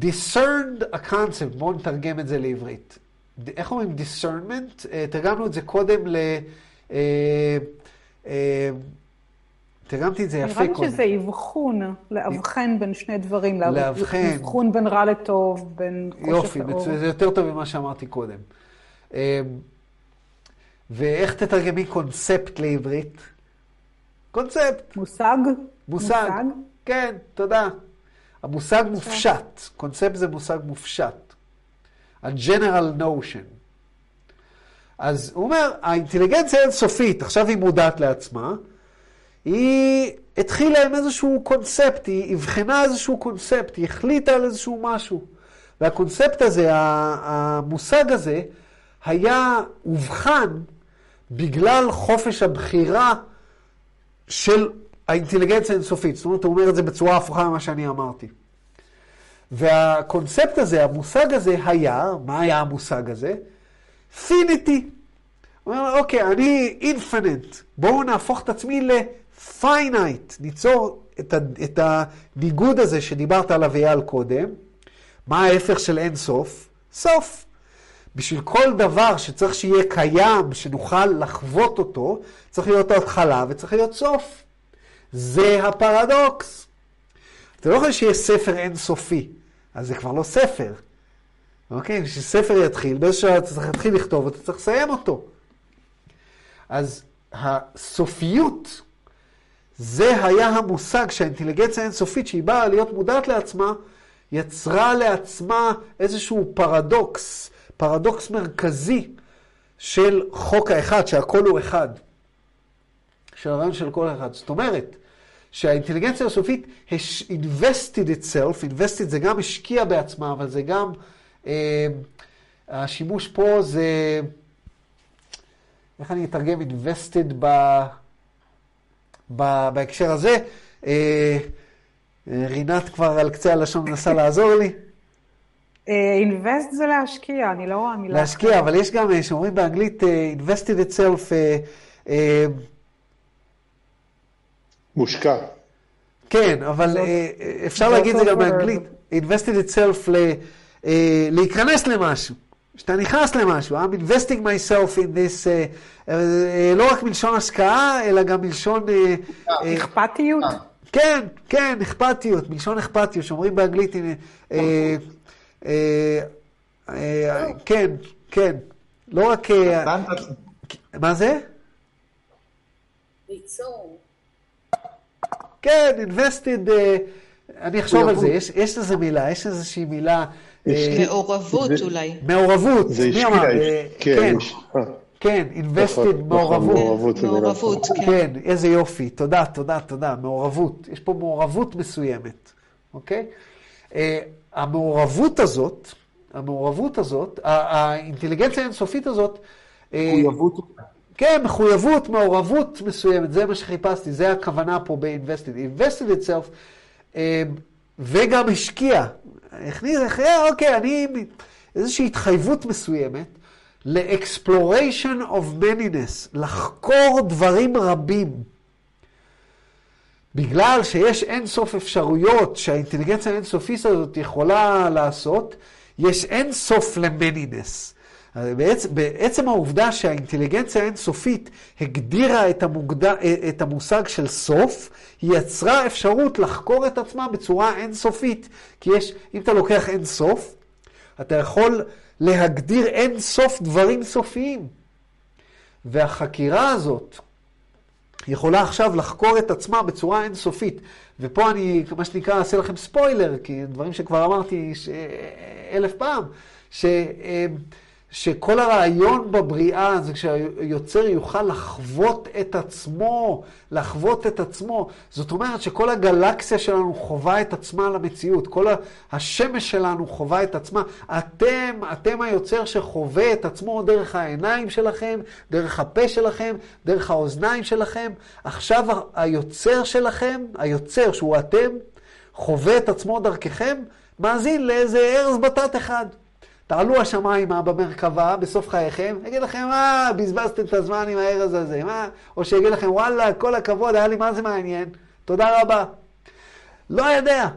discerned a concept, בואו נתרגם את זה לעברית. איך אומרים discernment? אה, תרגמנו את זה קודם ל... תרגמתי את זה יפה קודם. נראה לי שזה אבחון, לאבחן בין שני דברים. לאבחן. אבחון בין רע לטוב, בין חושך לאור. יופי, זה יותר טוב ממה שאמרתי קודם. ואיך תתרגמי קונספט לעברית? קונספט. מושג? מושג. כן, תודה. המושג מופשט. קונספט זה מושג מופשט. ה-general notion. אז הוא אומר, האינטליגנציה האינסופית, עכשיו היא מודעת לעצמה, היא התחילה עם איזשהו קונספט, היא אבחנה איזשהו קונספט, היא החליטה על איזשהו משהו. והקונספט הזה, המושג הזה, היה אובחן בגלל חופש הבחירה של האינטליגנציה האינסופית. זאת אומרת, הוא אומר את זה בצורה הפוכה ממה שאני אמרתי. והקונספט הזה, המושג הזה היה, מה היה המושג הזה? finity. הוא אומר, אוקיי, אני infinite, בואו נהפוך את עצמי ל finite, ניצור את, ה, את הניגוד הזה שדיברת עליו אייל קודם. מה ההפך של אין סוף? סוף. בשביל כל דבר שצריך שיהיה קיים, שנוכל לחוות אותו, צריך להיות התחלה וצריך להיות סוף. זה הפרדוקס. אתה לא יכול שיהיה ספר אינסופי, אז זה כבר לא ספר. אוקיי? כשספר יתחיל, באיזשהו שעה אתה צריך להתחיל לכתוב, אתה צריך לסיים אותו. אז הסופיות, זה היה המושג שהאינטליגנציה האינסופית, שהיא באה להיות מודעת לעצמה, יצרה לעצמה איזשהו פרדוקס, פרדוקס מרכזי של חוק האחד, שהכל הוא אחד. של הרעיון של כל אחד. זאת אומרת, שהאינטליגנציה הסופית invested itself, invested זה גם השקיע בעצמה, אבל זה גם, אה, השימוש פה זה, איך אני אתרגם invested ב, בהקשר הזה? אה, רינת כבר על קצה הלשון מנסה לעזור לי. אינבסט אה, זה להשקיע, אני לא רואה מילה. להשקיע, אבל יש גם, אה, שאומרים באנגלית, invested itself, מושקע. כן, אבל אפשר להגיד את זה גם באנגלית, invested itself להיכנס למשהו. כשאתה נכנס למשהו, I'm investing myself in this, לא רק מלשון השקעה, אלא גם מלשון... אכפתיות? כן, כן, אכפתיות, מלשון אכפתיות, שאומרים באנגלית, אה, אה, כן, כן. לא רק... אה, מה זה? ליצור. כן, invested, אני אחשוב על זה, יש איזו מילה, יש איזושהי מילה. מעורבות אולי. מעורבות, מי אמר? כן, כן, invested, נכון, מעורבות. מעורבות, כן. כן, איזה יופי, תודה, תודה, תודה, מעורבות. יש פה מעורבות מסוימת, אוקיי? המעורבות הזאת, המעורבות הזאת, האינטליגנציה האינסופית הזאת... אה, מחויבות. כן, מחויבות, מעורבות מסוימת, זה מה שחיפשתי, זה הכוונה פה ב-invested. invested itself, אה, וגם השקיע. הכניס, אוקיי, אני, איזושהי התחייבות מסוימת ל-exploration of manyness, לחקור דברים רבים. בגלל שיש אין סוף אפשרויות שהאינטליגנציה האינסופית הזאת יכולה לעשות, יש אין סוף למנינס. בעצם, בעצם העובדה שהאינטליגנציה האינסופית הגדירה את, המוגד... את המושג של סוף, היא יצרה אפשרות לחקור את עצמה בצורה אינסופית. כי יש, אם אתה לוקח אין סוף, אתה יכול להגדיר אין סוף דברים סופיים. והחקירה הזאת, יכולה עכשיו לחקור את עצמה בצורה אינסופית. ופה אני, מה שנקרא, אעשה לכם ספוילר, כי דברים שכבר אמרתי ש... אלף פעם, ש... שכל הרעיון בבריאה זה שהיוצר יוכל לחוות את עצמו, לחוות את עצמו. זאת אומרת שכל הגלקסיה שלנו חווה את עצמה למציאות, כל השמש שלנו חווה את עצמה. אתם, אתם היוצר שחווה את עצמו דרך העיניים שלכם, דרך הפה שלכם, דרך האוזניים שלכם. עכשיו היוצר שלכם, היוצר שהוא אתם, חווה את עצמו דרככם, מאזין לאיזה ארז בטט אחד. תעלו השמיימה במרכבה בסוף חייכם, יגיד לכם, מה, בזבזתם את הזמן עם הארז הזה, מה? או שיגיד לכם, וואלה, כל הכבוד, היה לי מה זה מעניין, תודה רבה. לא יודע.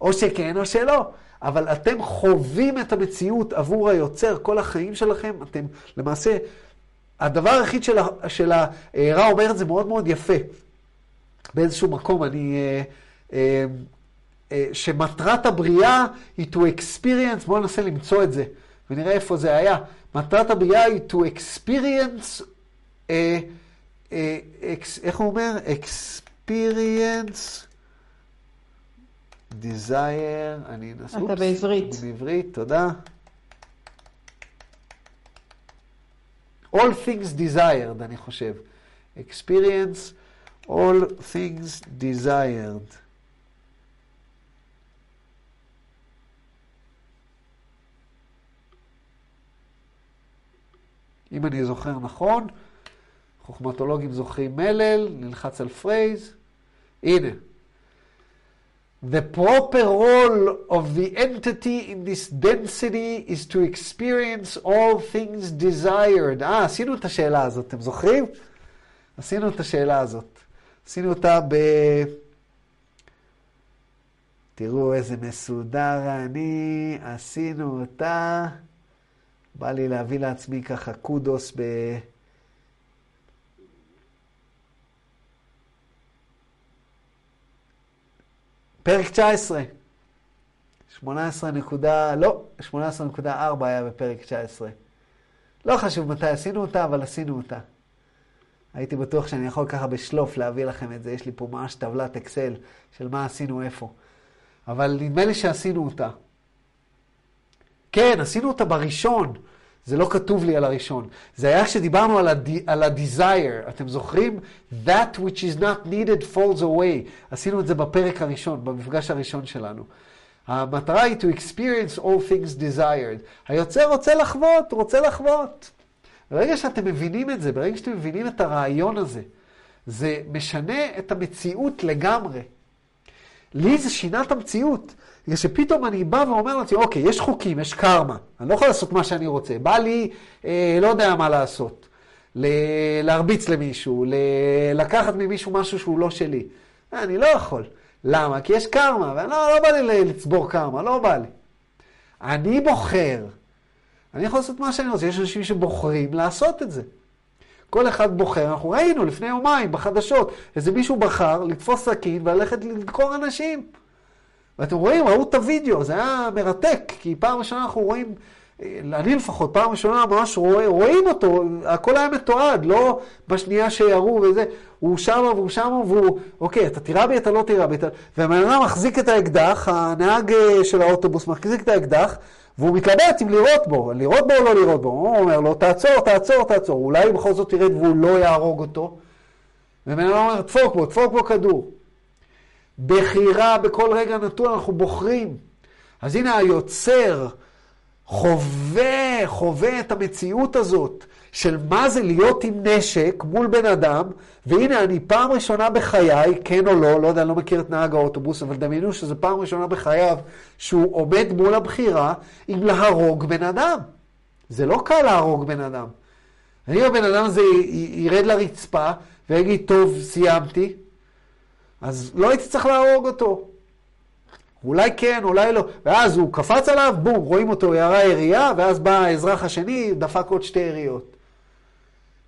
או שכן או שלא. אבל אתם חווים את המציאות עבור היוצר כל החיים שלכם, אתם למעשה, הדבר היחיד של, של הרע אומר את זה מאוד מאוד יפה. באיזשהו מקום אני... אה, אה, אה, שמטרת הבריאה היא to experience, בואו ננסה למצוא את זה ונראה איפה זה היה. מטרת הבריאה היא to experience, אה, אה, אקס, איך הוא אומר? experience desire, אני אנסה. אתה בעברית. בעברית, תודה. All things desired, אני חושב. experience all things desired. אם אני זוכר נכון, חוכמתולוגים זוכרים מלל, נלחץ על פרייז. הנה. The proper role of the entity in this density is to experience all things desired. אה, עשינו את השאלה הזאת, אתם זוכרים? עשינו את השאלה הזאת. עשינו אותה ב... תראו איזה מסודר אני, עשינו אותה. בא לי להביא לעצמי ככה קודוס ב... פרק 19. 18 נקודה, לא, 18.4 היה בפרק 19. לא חשוב מתי עשינו אותה, אבל עשינו אותה. הייתי בטוח שאני יכול ככה בשלוף להביא לכם את זה. יש לי פה ממש טבלת אקסל של מה עשינו איפה. אבל נדמה לי שעשינו אותה. כן, עשינו אותה בראשון. זה לא כתוב לי על הראשון. זה היה כשדיברנו על, הד... על ה-desire. אתם זוכרים? That which is not needed falls away. עשינו את זה בפרק הראשון, במפגש הראשון שלנו. המטרה היא to experience all things desired. היוצר רוצה לחוות, רוצה לחוות. ברגע שאתם מבינים את זה, ברגע שאתם מבינים את הרעיון הזה, זה משנה את המציאות לגמרי. לי זה שינה את המציאות. בגלל שפתאום אני בא ואומר לעצמי, אוקיי, יש חוקים, יש קרמה, אני לא יכול לעשות מה שאני רוצה. בא לי, אה, לא יודע מה לעשות. ל- להרביץ למישהו, ל- לקחת ממישהו משהו שהוא לא שלי. אני לא יכול. למה? כי יש קרמה, ולא לא בא לי לצבור קרמה, לא בא לי. אני בוחר. אני יכול לעשות מה שאני רוצה. יש אנשים שבוחרים לעשות את זה. כל אחד בוחר, אנחנו ראינו לפני יומיים בחדשות, איזה מישהו בחר לתפוס סכין וללכת לדקור אנשים. ואתם רואים, ראו את הוידאו, זה היה מרתק, כי פעם ראשונה אנחנו רואים, אני לפחות, פעם ראשונה ממש רואה, רואים אותו, הכל היה מתועד, לא בשנייה שירו וזה, הוא שם והוא שם והוא, אוקיי, אתה תירה בי, אתה לא תירה בי, והבן אדם מחזיק את האקדח, הנהג אה, של האוטובוס מחזיק את האקדח, והוא מתלבט אם לירות בו, לירות בו או לא לירות בו, הוא אומר לו, תעצור, תעצור, תעצור, אולי בכל זאת ירד והוא לא יהרוג אותו, ובן אדם אומר, דפוק בו, דפוק בו כדור. בחירה בכל רגע נתון, אנחנו בוחרים. אז הנה היוצר חווה, חווה את המציאות הזאת של מה זה להיות עם נשק מול בן אדם, והנה אני פעם ראשונה בחיי, כן או לא, לא יודע, אני לא מכיר את נהג האוטובוס, אבל דמיינו שזו פעם ראשונה בחייו שהוא עומד מול הבחירה אם להרוג בן אדם. זה לא קל להרוג בן אדם. אם הבן אדם הזה ירד לרצפה ויגיד, טוב, סיימתי, אז לא הייתי צריך להרוג אותו. אולי כן, אולי לא. ואז הוא קפץ עליו, בום, רואים אותו, ירה ירייה, ואז בא האזרח השני, דפק עוד שתי יריות.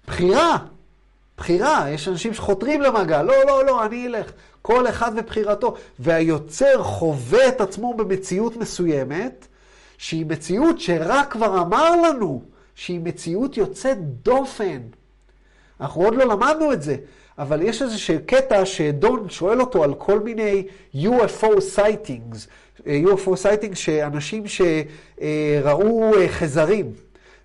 בחירה, בחירה. יש אנשים שחותרים למגע, לא, לא, לא, אני אלך. כל אחד ובחירתו. והיוצר חווה את עצמו במציאות מסוימת, שהיא מציאות שרק כבר אמר לנו שהיא מציאות יוצאת דופן. אנחנו עוד לא למדנו את זה. אבל יש איזה קטע שדון שואל אותו על כל מיני UFO sightings, אה, UFO sightings שאנשים שראו אה, חזרים,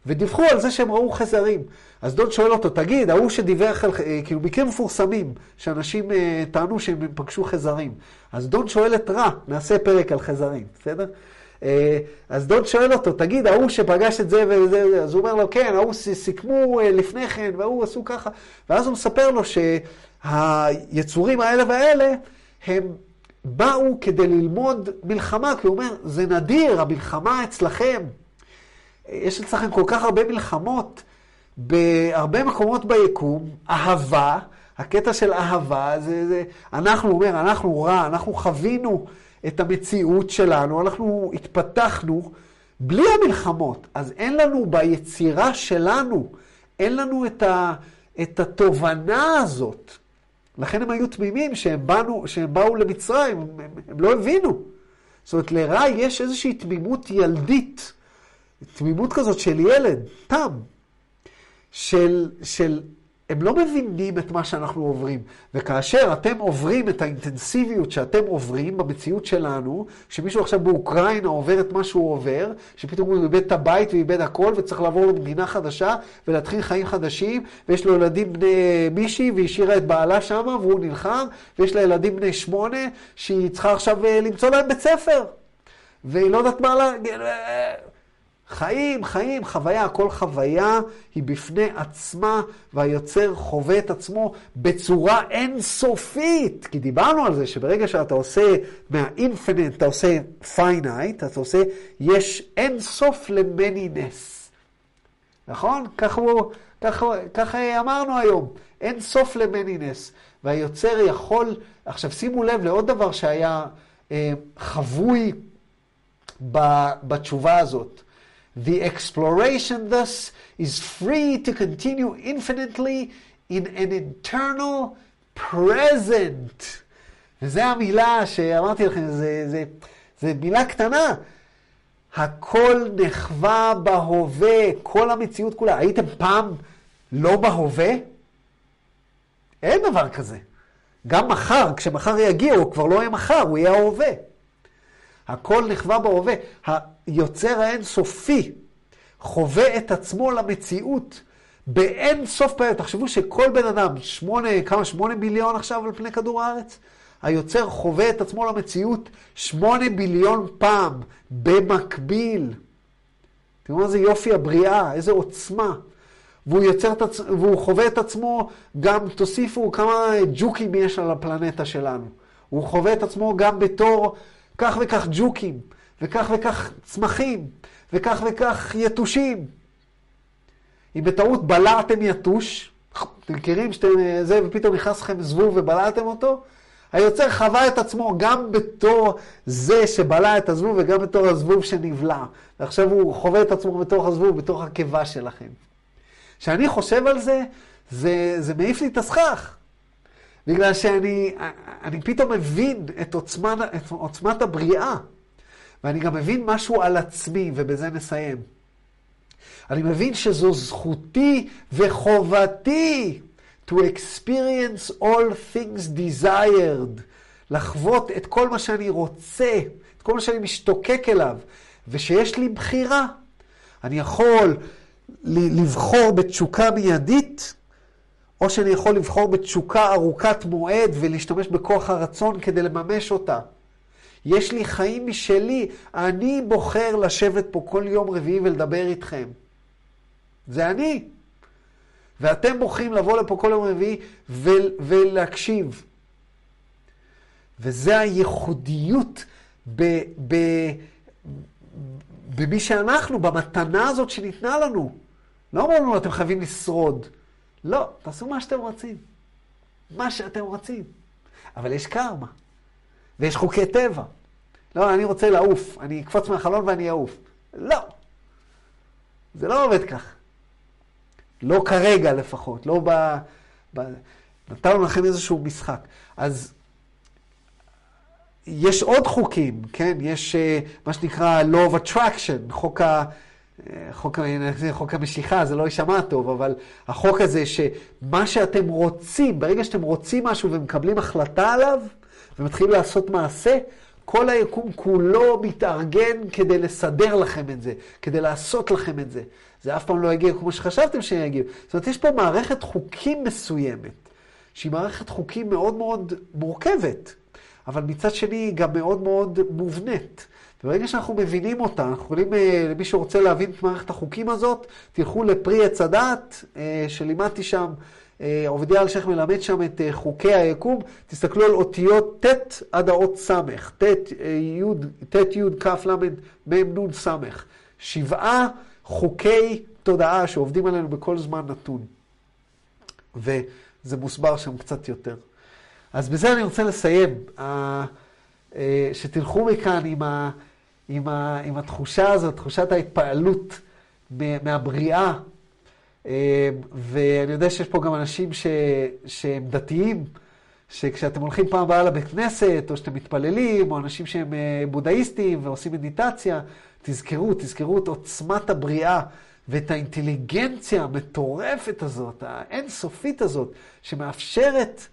ודיווחו על זה שהם ראו חזרים. אז דון שואל אותו, תגיד, ההוא שדיווח על, אה, כאילו מקרים מפורסמים, שאנשים טענו שהם פגשו חזרים. אז דון שואל את רע, נעשה פרק על חזרים, בסדר? אז דוד שואל אותו, תגיד, ההוא שפגש את זה וזה, אז הוא אומר לו, כן, ההוא סיכמו לפני כן, וההוא עשו ככה. ואז הוא מספר לו שהיצורים האלה והאלה, הם באו כדי ללמוד מלחמה, כי הוא אומר, זה נדיר, המלחמה אצלכם. יש אצלכם כל כך הרבה מלחמות בהרבה מקומות ביקום, אהבה, הקטע של אהבה, זה, זה אנחנו, הוא אומר, אנחנו רע, אנחנו חווינו את המציאות שלנו, אנחנו התפתחנו בלי המלחמות. אז אין לנו ביצירה שלנו, אין לנו את, ה, את התובנה הזאת. לכן הם היו תמימים שהם, באנו, שהם באו למצרים, הם, הם, הם לא הבינו. זאת אומרת, לרע יש איזושהי תמימות ילדית, תמימות כזאת של ילד, תם, של, של הם לא מבינים את מה שאנחנו עוברים. וכאשר אתם עוברים את האינטנסיביות שאתם עוברים במציאות שלנו, שמישהו עכשיו באוקראינה עובר את מה שהוא עובר, שפתאום הוא איבד את הבית ואיבד הכל וצריך לעבור למדינה חדשה ולהתחיל חיים חדשים, ויש לו ילדים בני מישהי והשאירה את בעלה שמה והוא נלחם, ויש לה ילדים בני שמונה שהיא צריכה עכשיו אה, למצוא להם בית ספר. והיא לא יודעת מה לה... חיים, חיים, חוויה, כל חוויה היא בפני עצמה, והיוצר חווה את עצמו בצורה אינסופית. כי דיברנו על זה שברגע שאתה עושה מה infinite, אתה עושה finite, אתה עושה, יש אינסוף ל many-ness. נכון? ככה, ככה, ככה אמרנו היום, אינסוף ל many-ness. והיוצר יכול, עכשיו שימו לב לעוד דבר שהיה אה, חבוי בתשובה הזאת. The exploration thus is free to continue infinitely in an internal present. וזו המילה שאמרתי לכם, זו מילה קטנה. הכל נחווה בהווה, כל המציאות כולה. הייתם פעם לא בהווה? אין דבר כזה. גם מחר, כשמחר יגיע, הוא כבר לא יהיה מחר, הוא יהיה ההווה. הכל נחווה בהווה. היוצר האינסופי חווה את עצמו למציאות באין סוף פעמים. תחשבו שכל בן אדם, שמונה, כמה, שמונה ביליון עכשיו על פני כדור הארץ? היוצר חווה את עצמו למציאות שמונה ביליון פעם, במקביל. תראו איזה יופי הבריאה, איזה עוצמה. והוא, יוצר את עצ... והוא חווה את עצמו, גם תוסיפו כמה ג'וקים יש על הפלנטה שלנו. הוא חווה את עצמו גם בתור כך וכך ג'וקים, וכך וכך צמחים, וכך וכך יתושים. אם בטעות בלעתם יתוש, אתם מכירים שאתם זה, ופתאום נכנס לכם זבוב ובלעתם אותו? היוצר חווה את עצמו גם בתור זה שבלע את הזבוב וגם בתור הזבוב שנבלע. ועכשיו הוא חווה את עצמו בתוך הזבוב, בתוך הקיבה שלכם. כשאני חושב על זה, זה, זה מעיף לי את הסכך. בגלל שאני אני פתאום מבין את עוצמת, את עוצמת הבריאה, ואני גם מבין משהו על עצמי, ובזה נסיים. אני מבין שזו זכותי וחובתי to experience all things desired, לחוות את כל מה שאני רוצה, את כל מה שאני משתוקק אליו, ושיש לי בחירה. אני יכול לבחור בתשוקה מיידית, או שאני יכול לבחור בתשוקה ארוכת מועד ולהשתמש בכוח הרצון כדי לממש אותה. יש לי חיים משלי, אני בוחר לשבת פה כל יום רביעי ולדבר איתכם. זה אני. ואתם בוחרים לבוא לפה כל יום רביעי ול, ולהקשיב. וזה הייחודיות ב, ב, במי שאנחנו, במתנה הזאת שניתנה לנו. לא אמרנו לנו, אתם חייבים לשרוד. לא, תעשו מה שאתם רוצים. מה שאתם רוצים. אבל יש קרמה, ויש חוקי טבע. לא, אני רוצה לעוף, אני אקפוץ מהחלון ואני אעוף. לא. זה לא עובד כך. לא כרגע לפחות, לא ב... ב... נתנו לכם איזשהו משחק. אז יש עוד חוקים, כן? יש uh, מה שנקרא law of attraction, חוק ה... חוק, חוק המשיכה, זה לא יישמע טוב, אבל החוק הזה שמה שאתם רוצים, ברגע שאתם רוצים משהו ומקבלים החלטה עליו, ומתחילים לעשות מעשה, כל היקום כולו מתארגן כדי לסדר לכם את זה, כדי לעשות לכם את זה. זה אף פעם לא יגיע כמו שחשבתם שיגיע. זאת אומרת, יש פה מערכת חוקים מסוימת, שהיא מערכת חוקים מאוד מאוד מורכבת, אבל מצד שני היא גם מאוד מאוד מובנית. וברגע שאנחנו מבינים אותה, אנחנו יכולים, אה, למי שרוצה להבין את מערכת החוקים הזאת, תלכו לפרי עץ הדת, אה, שלימדתי שם, אה, עובדיה אלשיך מלמד שם את חוקי היקום, תסתכלו על אותיות ט' עד האות ס', ט' י' כ' ל' מ' נ' ס', שבעה חוקי תודעה שעובדים עלינו בכל זמן נתון. וזה מוסבר שם קצת יותר. אז בזה אני רוצה לסיים. שתלכו מכאן עם, ה, עם, ה, עם התחושה הזאת, תחושת ההתפעלות מהבריאה. אה, ואני יודע שיש פה גם אנשים ש, שהם דתיים, שכשאתם הולכים פעם הבאה לבית כנסת, או שאתם מתפללים, או אנשים שהם בודהיסטים ועושים מדיטציה, תזכרו, תזכרו את עוצמת הבריאה ואת האינטליגנציה המטורפת הזאת, האינסופית הזאת, שמאפשרת,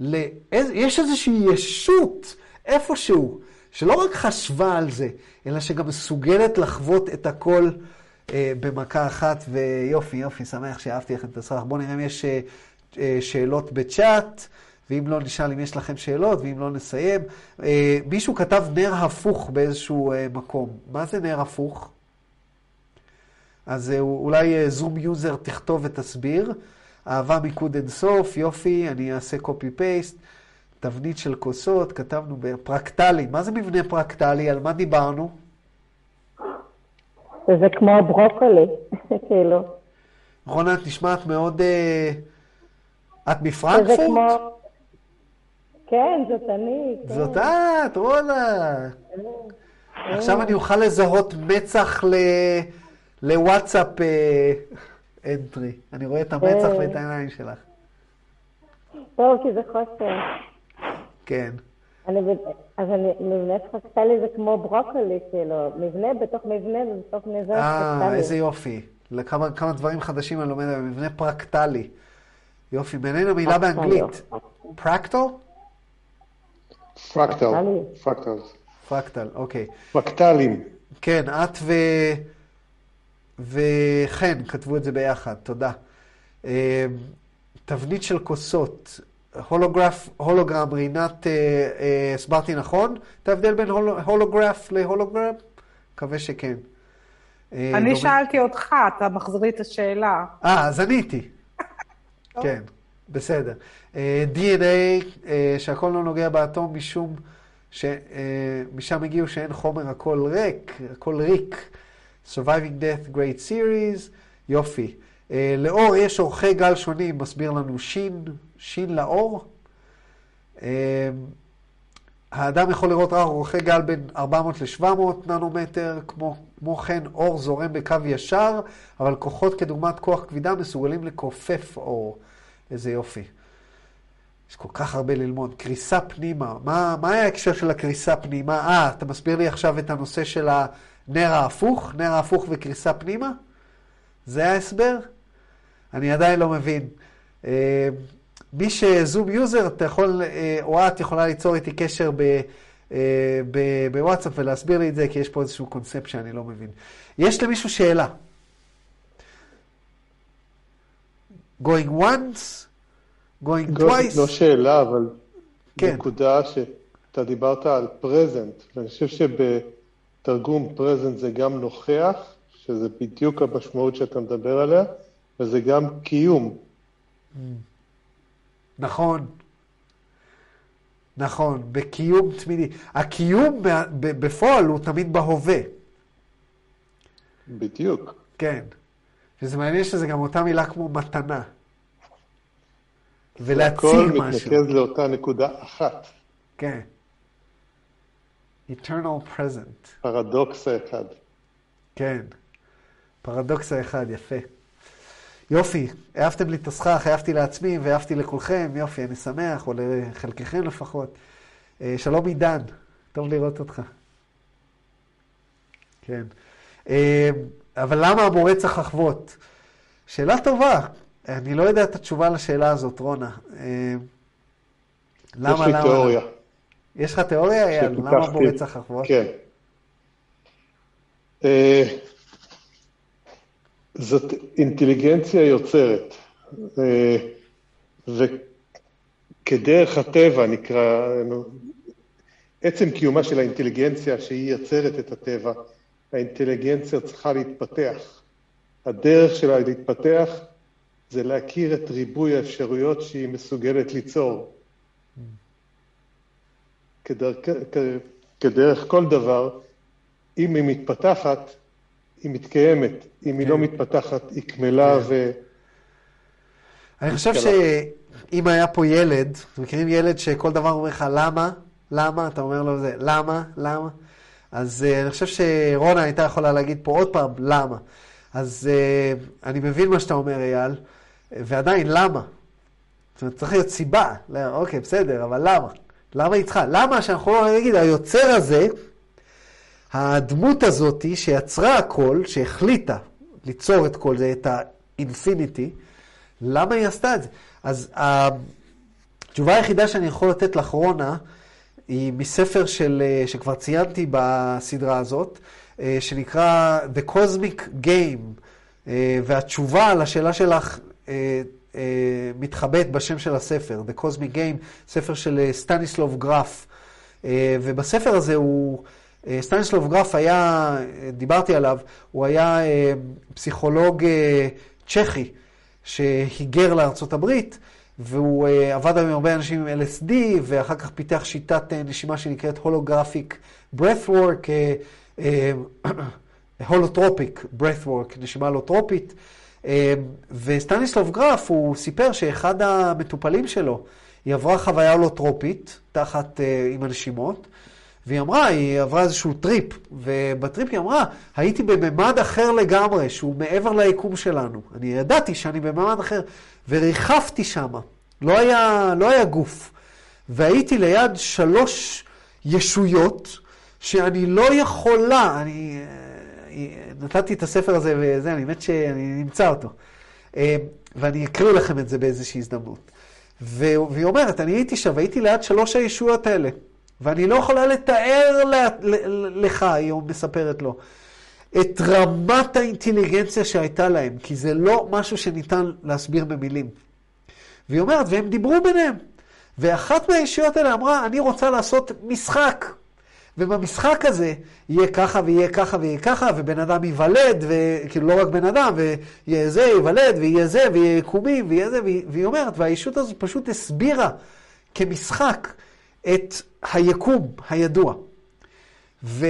ל... יש איזושהי ישות איפשהו, שלא רק חשבה על זה, אלא שגם מסוגלת לחוות את הכל אה, במכה אחת, ויופי, יופי, שמח שאהבתי לכם את הסרח. בואו נראה אם יש אה, אה, שאלות בצ'אט. ואם לא, נשאל אם יש לכם שאלות, ואם לא, נסיים. אה, מישהו כתב נר הפוך באיזשהו אה, מקום. מה זה נר הפוך? אז אה, אולי Zoom user תכתוב ותסביר. אהבה מיקוד אינסוף, יופי, אני אעשה copy-paste. תבנית של כוסות, כתבנו בפרקטלי. מה זה מבנה פרקטלי? על מה דיברנו? זה כמו ברוקולי, כאילו. רונה, את נשמעת מאוד... את מפרנקפורט? כמו... כן, זאת אני. כן. זאת את, רונה. כן. עכשיו אני אוכל לזהות מצח לוואטסאפ אנטרי. אני רואה את המצח ואת העיניים שלך. טוב, כי זה חוסר. כן. אז אני, מבנה פרקטלי זה כמו ברוקולי, כאילו, מבנה בתוך מבנה ובתוך מבנה פרקטלי. אה, איזה יופי. לכמה כמה דברים חדשים אני לומד, מבנה פרקטלי. יופי, מעניין המילה באנגלית. פרקטל? פרקטל, פרקטל. פרקטל, אוקיי. פרקטלים. כן, את ו... וחן כתבו את זה ביחד, תודה. אה, תבנית של כוסות, הולוגרף, הולוגרם, רינת, אה, אה, הסברתי נכון? את ההבדל בין הולוגרף להולוגרם? מקווה שכן. אני שאלתי אותך, אתה מחזיר לי את השאלה. אה, אז עניתי. כן. בסדר. אה, DNA, אה, שהכל לא נוגע באטום משום שמשם אה, הגיעו שאין חומר, הכל ריק, הכל ריק. Surviving Death Great Series, יופי. לאור יש אורכי גל שונים, מסביר לנו שין, שין לאור. האדם יכול לראות רק אורכי גל בין 400 ל-700 ננומטר, כמו, כמו כן אור זורם בקו ישר, אבל כוחות כדוגמת כוח כבידה מסוגלים לכופף אור. איזה יופי. יש כל כך הרבה ללמוד. קריסה פנימה, מה, מה היה ההקשר של הקריסה פנימה? אה, אתה מסביר לי עכשיו את הנושא של הנר ההפוך, נר ההפוך וקריסה פנימה? זה ההסבר? אני עדיין לא מבין. אה, מי ש Zoom user, אתה יכול, אה, או את יכולה ליצור איתי קשר ב, אה, ב, בוואטסאפ ולהסביר לי את זה, כי יש פה איזשהו קונספט שאני לא מבין. יש למישהו שאלה. going once, going twice. לא שאלה, אבל כן. נקודה שאתה דיברת על present, ואני חושב שבתרגום present זה גם נוכח, שזה בדיוק המשמעות שאתה מדבר עליה, וזה גם קיום. נכון. נכון, בקיום תמידי. הקיום בפועל הוא תמיד בהווה. בדיוק. כן. וזה מעניין שזה גם אותה מילה כמו מתנה. ולהציג משהו. הכל מתנקז לאותה נקודה אחת. כן. eternal present. פרדוקס האחד. כן. פרדוקס האחד, יפה. יופי, אהבתם לי את הסכך, אהבתי לעצמי ואהבתי לכולכם, יופי, אני שמח, או לחלקכם לפחות. אה, שלום עידן, טוב לראות אותך. כן. אה, אבל למה המורה צריך לחוות? שאלה טובה. אני לא יודע את התשובה לשאלה הזאת, רונה. אה, למה, יש לי למה? תיאוריה. יש לך תיאוריה, אייל? למה המורה צריך לחוות? כן. זאת אינטליגנציה יוצרת. אה, וכדרך הטבע נקרא, עצם קיומה של האינטליגנציה שהיא יוצרת את הטבע, האינטליגנציה צריכה להתפתח. הדרך שלה להתפתח זה להכיר את ריבוי האפשרויות שהיא מסוגלת ליצור. כדרך, כדרך כל דבר, אם היא מתפתחת, היא מתקיימת. אם כן. היא לא כן. מתפתחת, היא קמלה כן. ו... אני חושב שאם היה פה ילד, מכירים ילד שכל דבר אומר לך למה, למה? אתה אומר לו זה, למה? למה? אז uh, אני חושב שרונה הייתה יכולה להגיד פה עוד פעם, למה? אז uh, אני מבין מה שאתה אומר, אייל, ועדיין, למה? זאת אומרת, צריך להיות סיבה. לא, אוקיי, בסדר, אבל למה? למה היא צריכה? למה שאנחנו לא נגיד, היוצר הזה, הדמות הזאת שיצרה הכל, שהחליטה ליצור את כל זה, את האינפיניטי, למה היא עשתה את זה? אז התשובה היחידה שאני יכול לתת לך, רונה, היא מספר של, שכבר ציינתי בסדרה הזאת, שנקרא The Cosmic Game, והתשובה לשאלה שלך מתחבאת בשם של הספר, The Cosmic Game, ספר של סטניסלוב גרף. ובספר הזה הוא, סטניסלוב גרף היה, דיברתי עליו, הוא היה פסיכולוג צ'כי שהיגר לארצות הברית, והוא עבד עם הרבה אנשים עם LSD, ואחר כך פיתח שיטת נשימה שנקראת הולוגרפיק breathwork, הולוטרופיק breathwork, נשימה הולוטרופית. וסטניסלב גרוף, הוא סיפר שאחד המטופלים שלו, היא עברה חוויה הולוטרופית, תחת, עם הנשימות, והיא אמרה, היא עברה איזשהו טריפ, ובטריפ היא אמרה, הייתי בממד אחר לגמרי, שהוא מעבר ליקום שלנו. אני ידעתי שאני בממד אחר, וריחפתי שם, לא לא היה גוף. והייתי ליד שלוש ישויות, שאני לא יכולה, אני נתתי את הספר הזה וזה, אני מת שאני נמצא אותו. ואני אקריא לכם את זה באיזושהי הזדמנות. והיא אומרת, אני הייתי שם, הייתי ליד שלוש הישויות האלה. ואני לא יכולה לתאר לך, היא מספרת לו, את רמת האינטליגנציה שהייתה להם, כי זה לא משהו שניתן להסביר במילים. והיא אומרת, והם דיברו ביניהם. ואחת מהישויות האלה אמרה, אני רוצה לעשות משחק. ובמשחק הזה יהיה ככה ויהיה ככה ויהיה ככה, ובן אדם ייוולד, וכאילו לא רק בן אדם, ויהיה זה, ייוולד, ויהיה זה, ויהיה יקומים, ויהיה זה, והיא אומרת, והישות הזו פשוט הסבירה כמשחק את היקום הידוע. ו...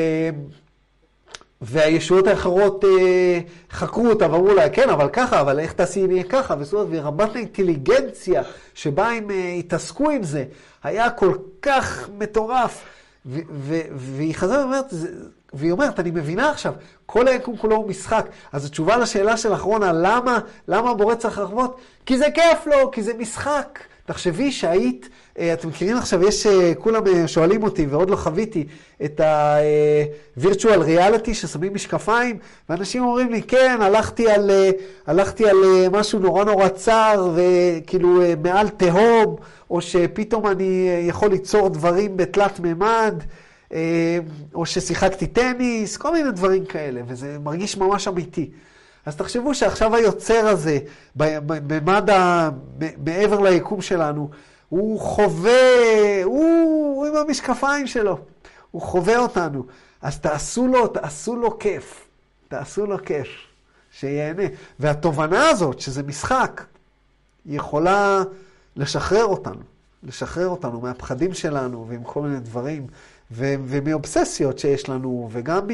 והישויות האחרות אה, חקרו אותה ואמרו לה, כן, אבל ככה, אבל איך תעשי אם יהיה ככה? אומרת, ורמת האינטליגנציה שבה הם אה, התעסקו עם זה, היה כל כך מטורף. והיא חזרה ואומרת, והיא אומרת, אני מבינה עכשיו, כל היקום כולו הוא משחק. אז התשובה לשאלה של אחרונה, למה, למה הבורא צריך לחוות? כי זה כיף לו, כי זה משחק. תחשבי שהיית, אה, אתם מכירים עכשיו, יש, אה, כולם אה, שואלים אותי, ועוד לא חוויתי, את ה-virtual reality ששמים משקפיים, ואנשים אומרים לי, כן, הלכתי על, הלכתי על משהו נורא נורא צר, וכאילו מעל תהום, או שפתאום אני יכול ליצור דברים בתלת מימד. או ששיחקתי טניס, כל מיני דברים כאלה, וזה מרגיש ממש אמיתי. אז תחשבו שעכשיו היוצר הזה, במד ה... מעבר ליקום שלנו, הוא חווה, הוא, עם המשקפיים שלו, הוא חווה אותנו. אז תעשו לו, תעשו לו כיף, תעשו לו כיף, שיהנה. והתובנה הזאת, שזה משחק, יכולה לשחרר אותנו, לשחרר אותנו מהפחדים שלנו ועם כל מיני דברים, ו- ומאובססיות שיש לנו, וגם מ...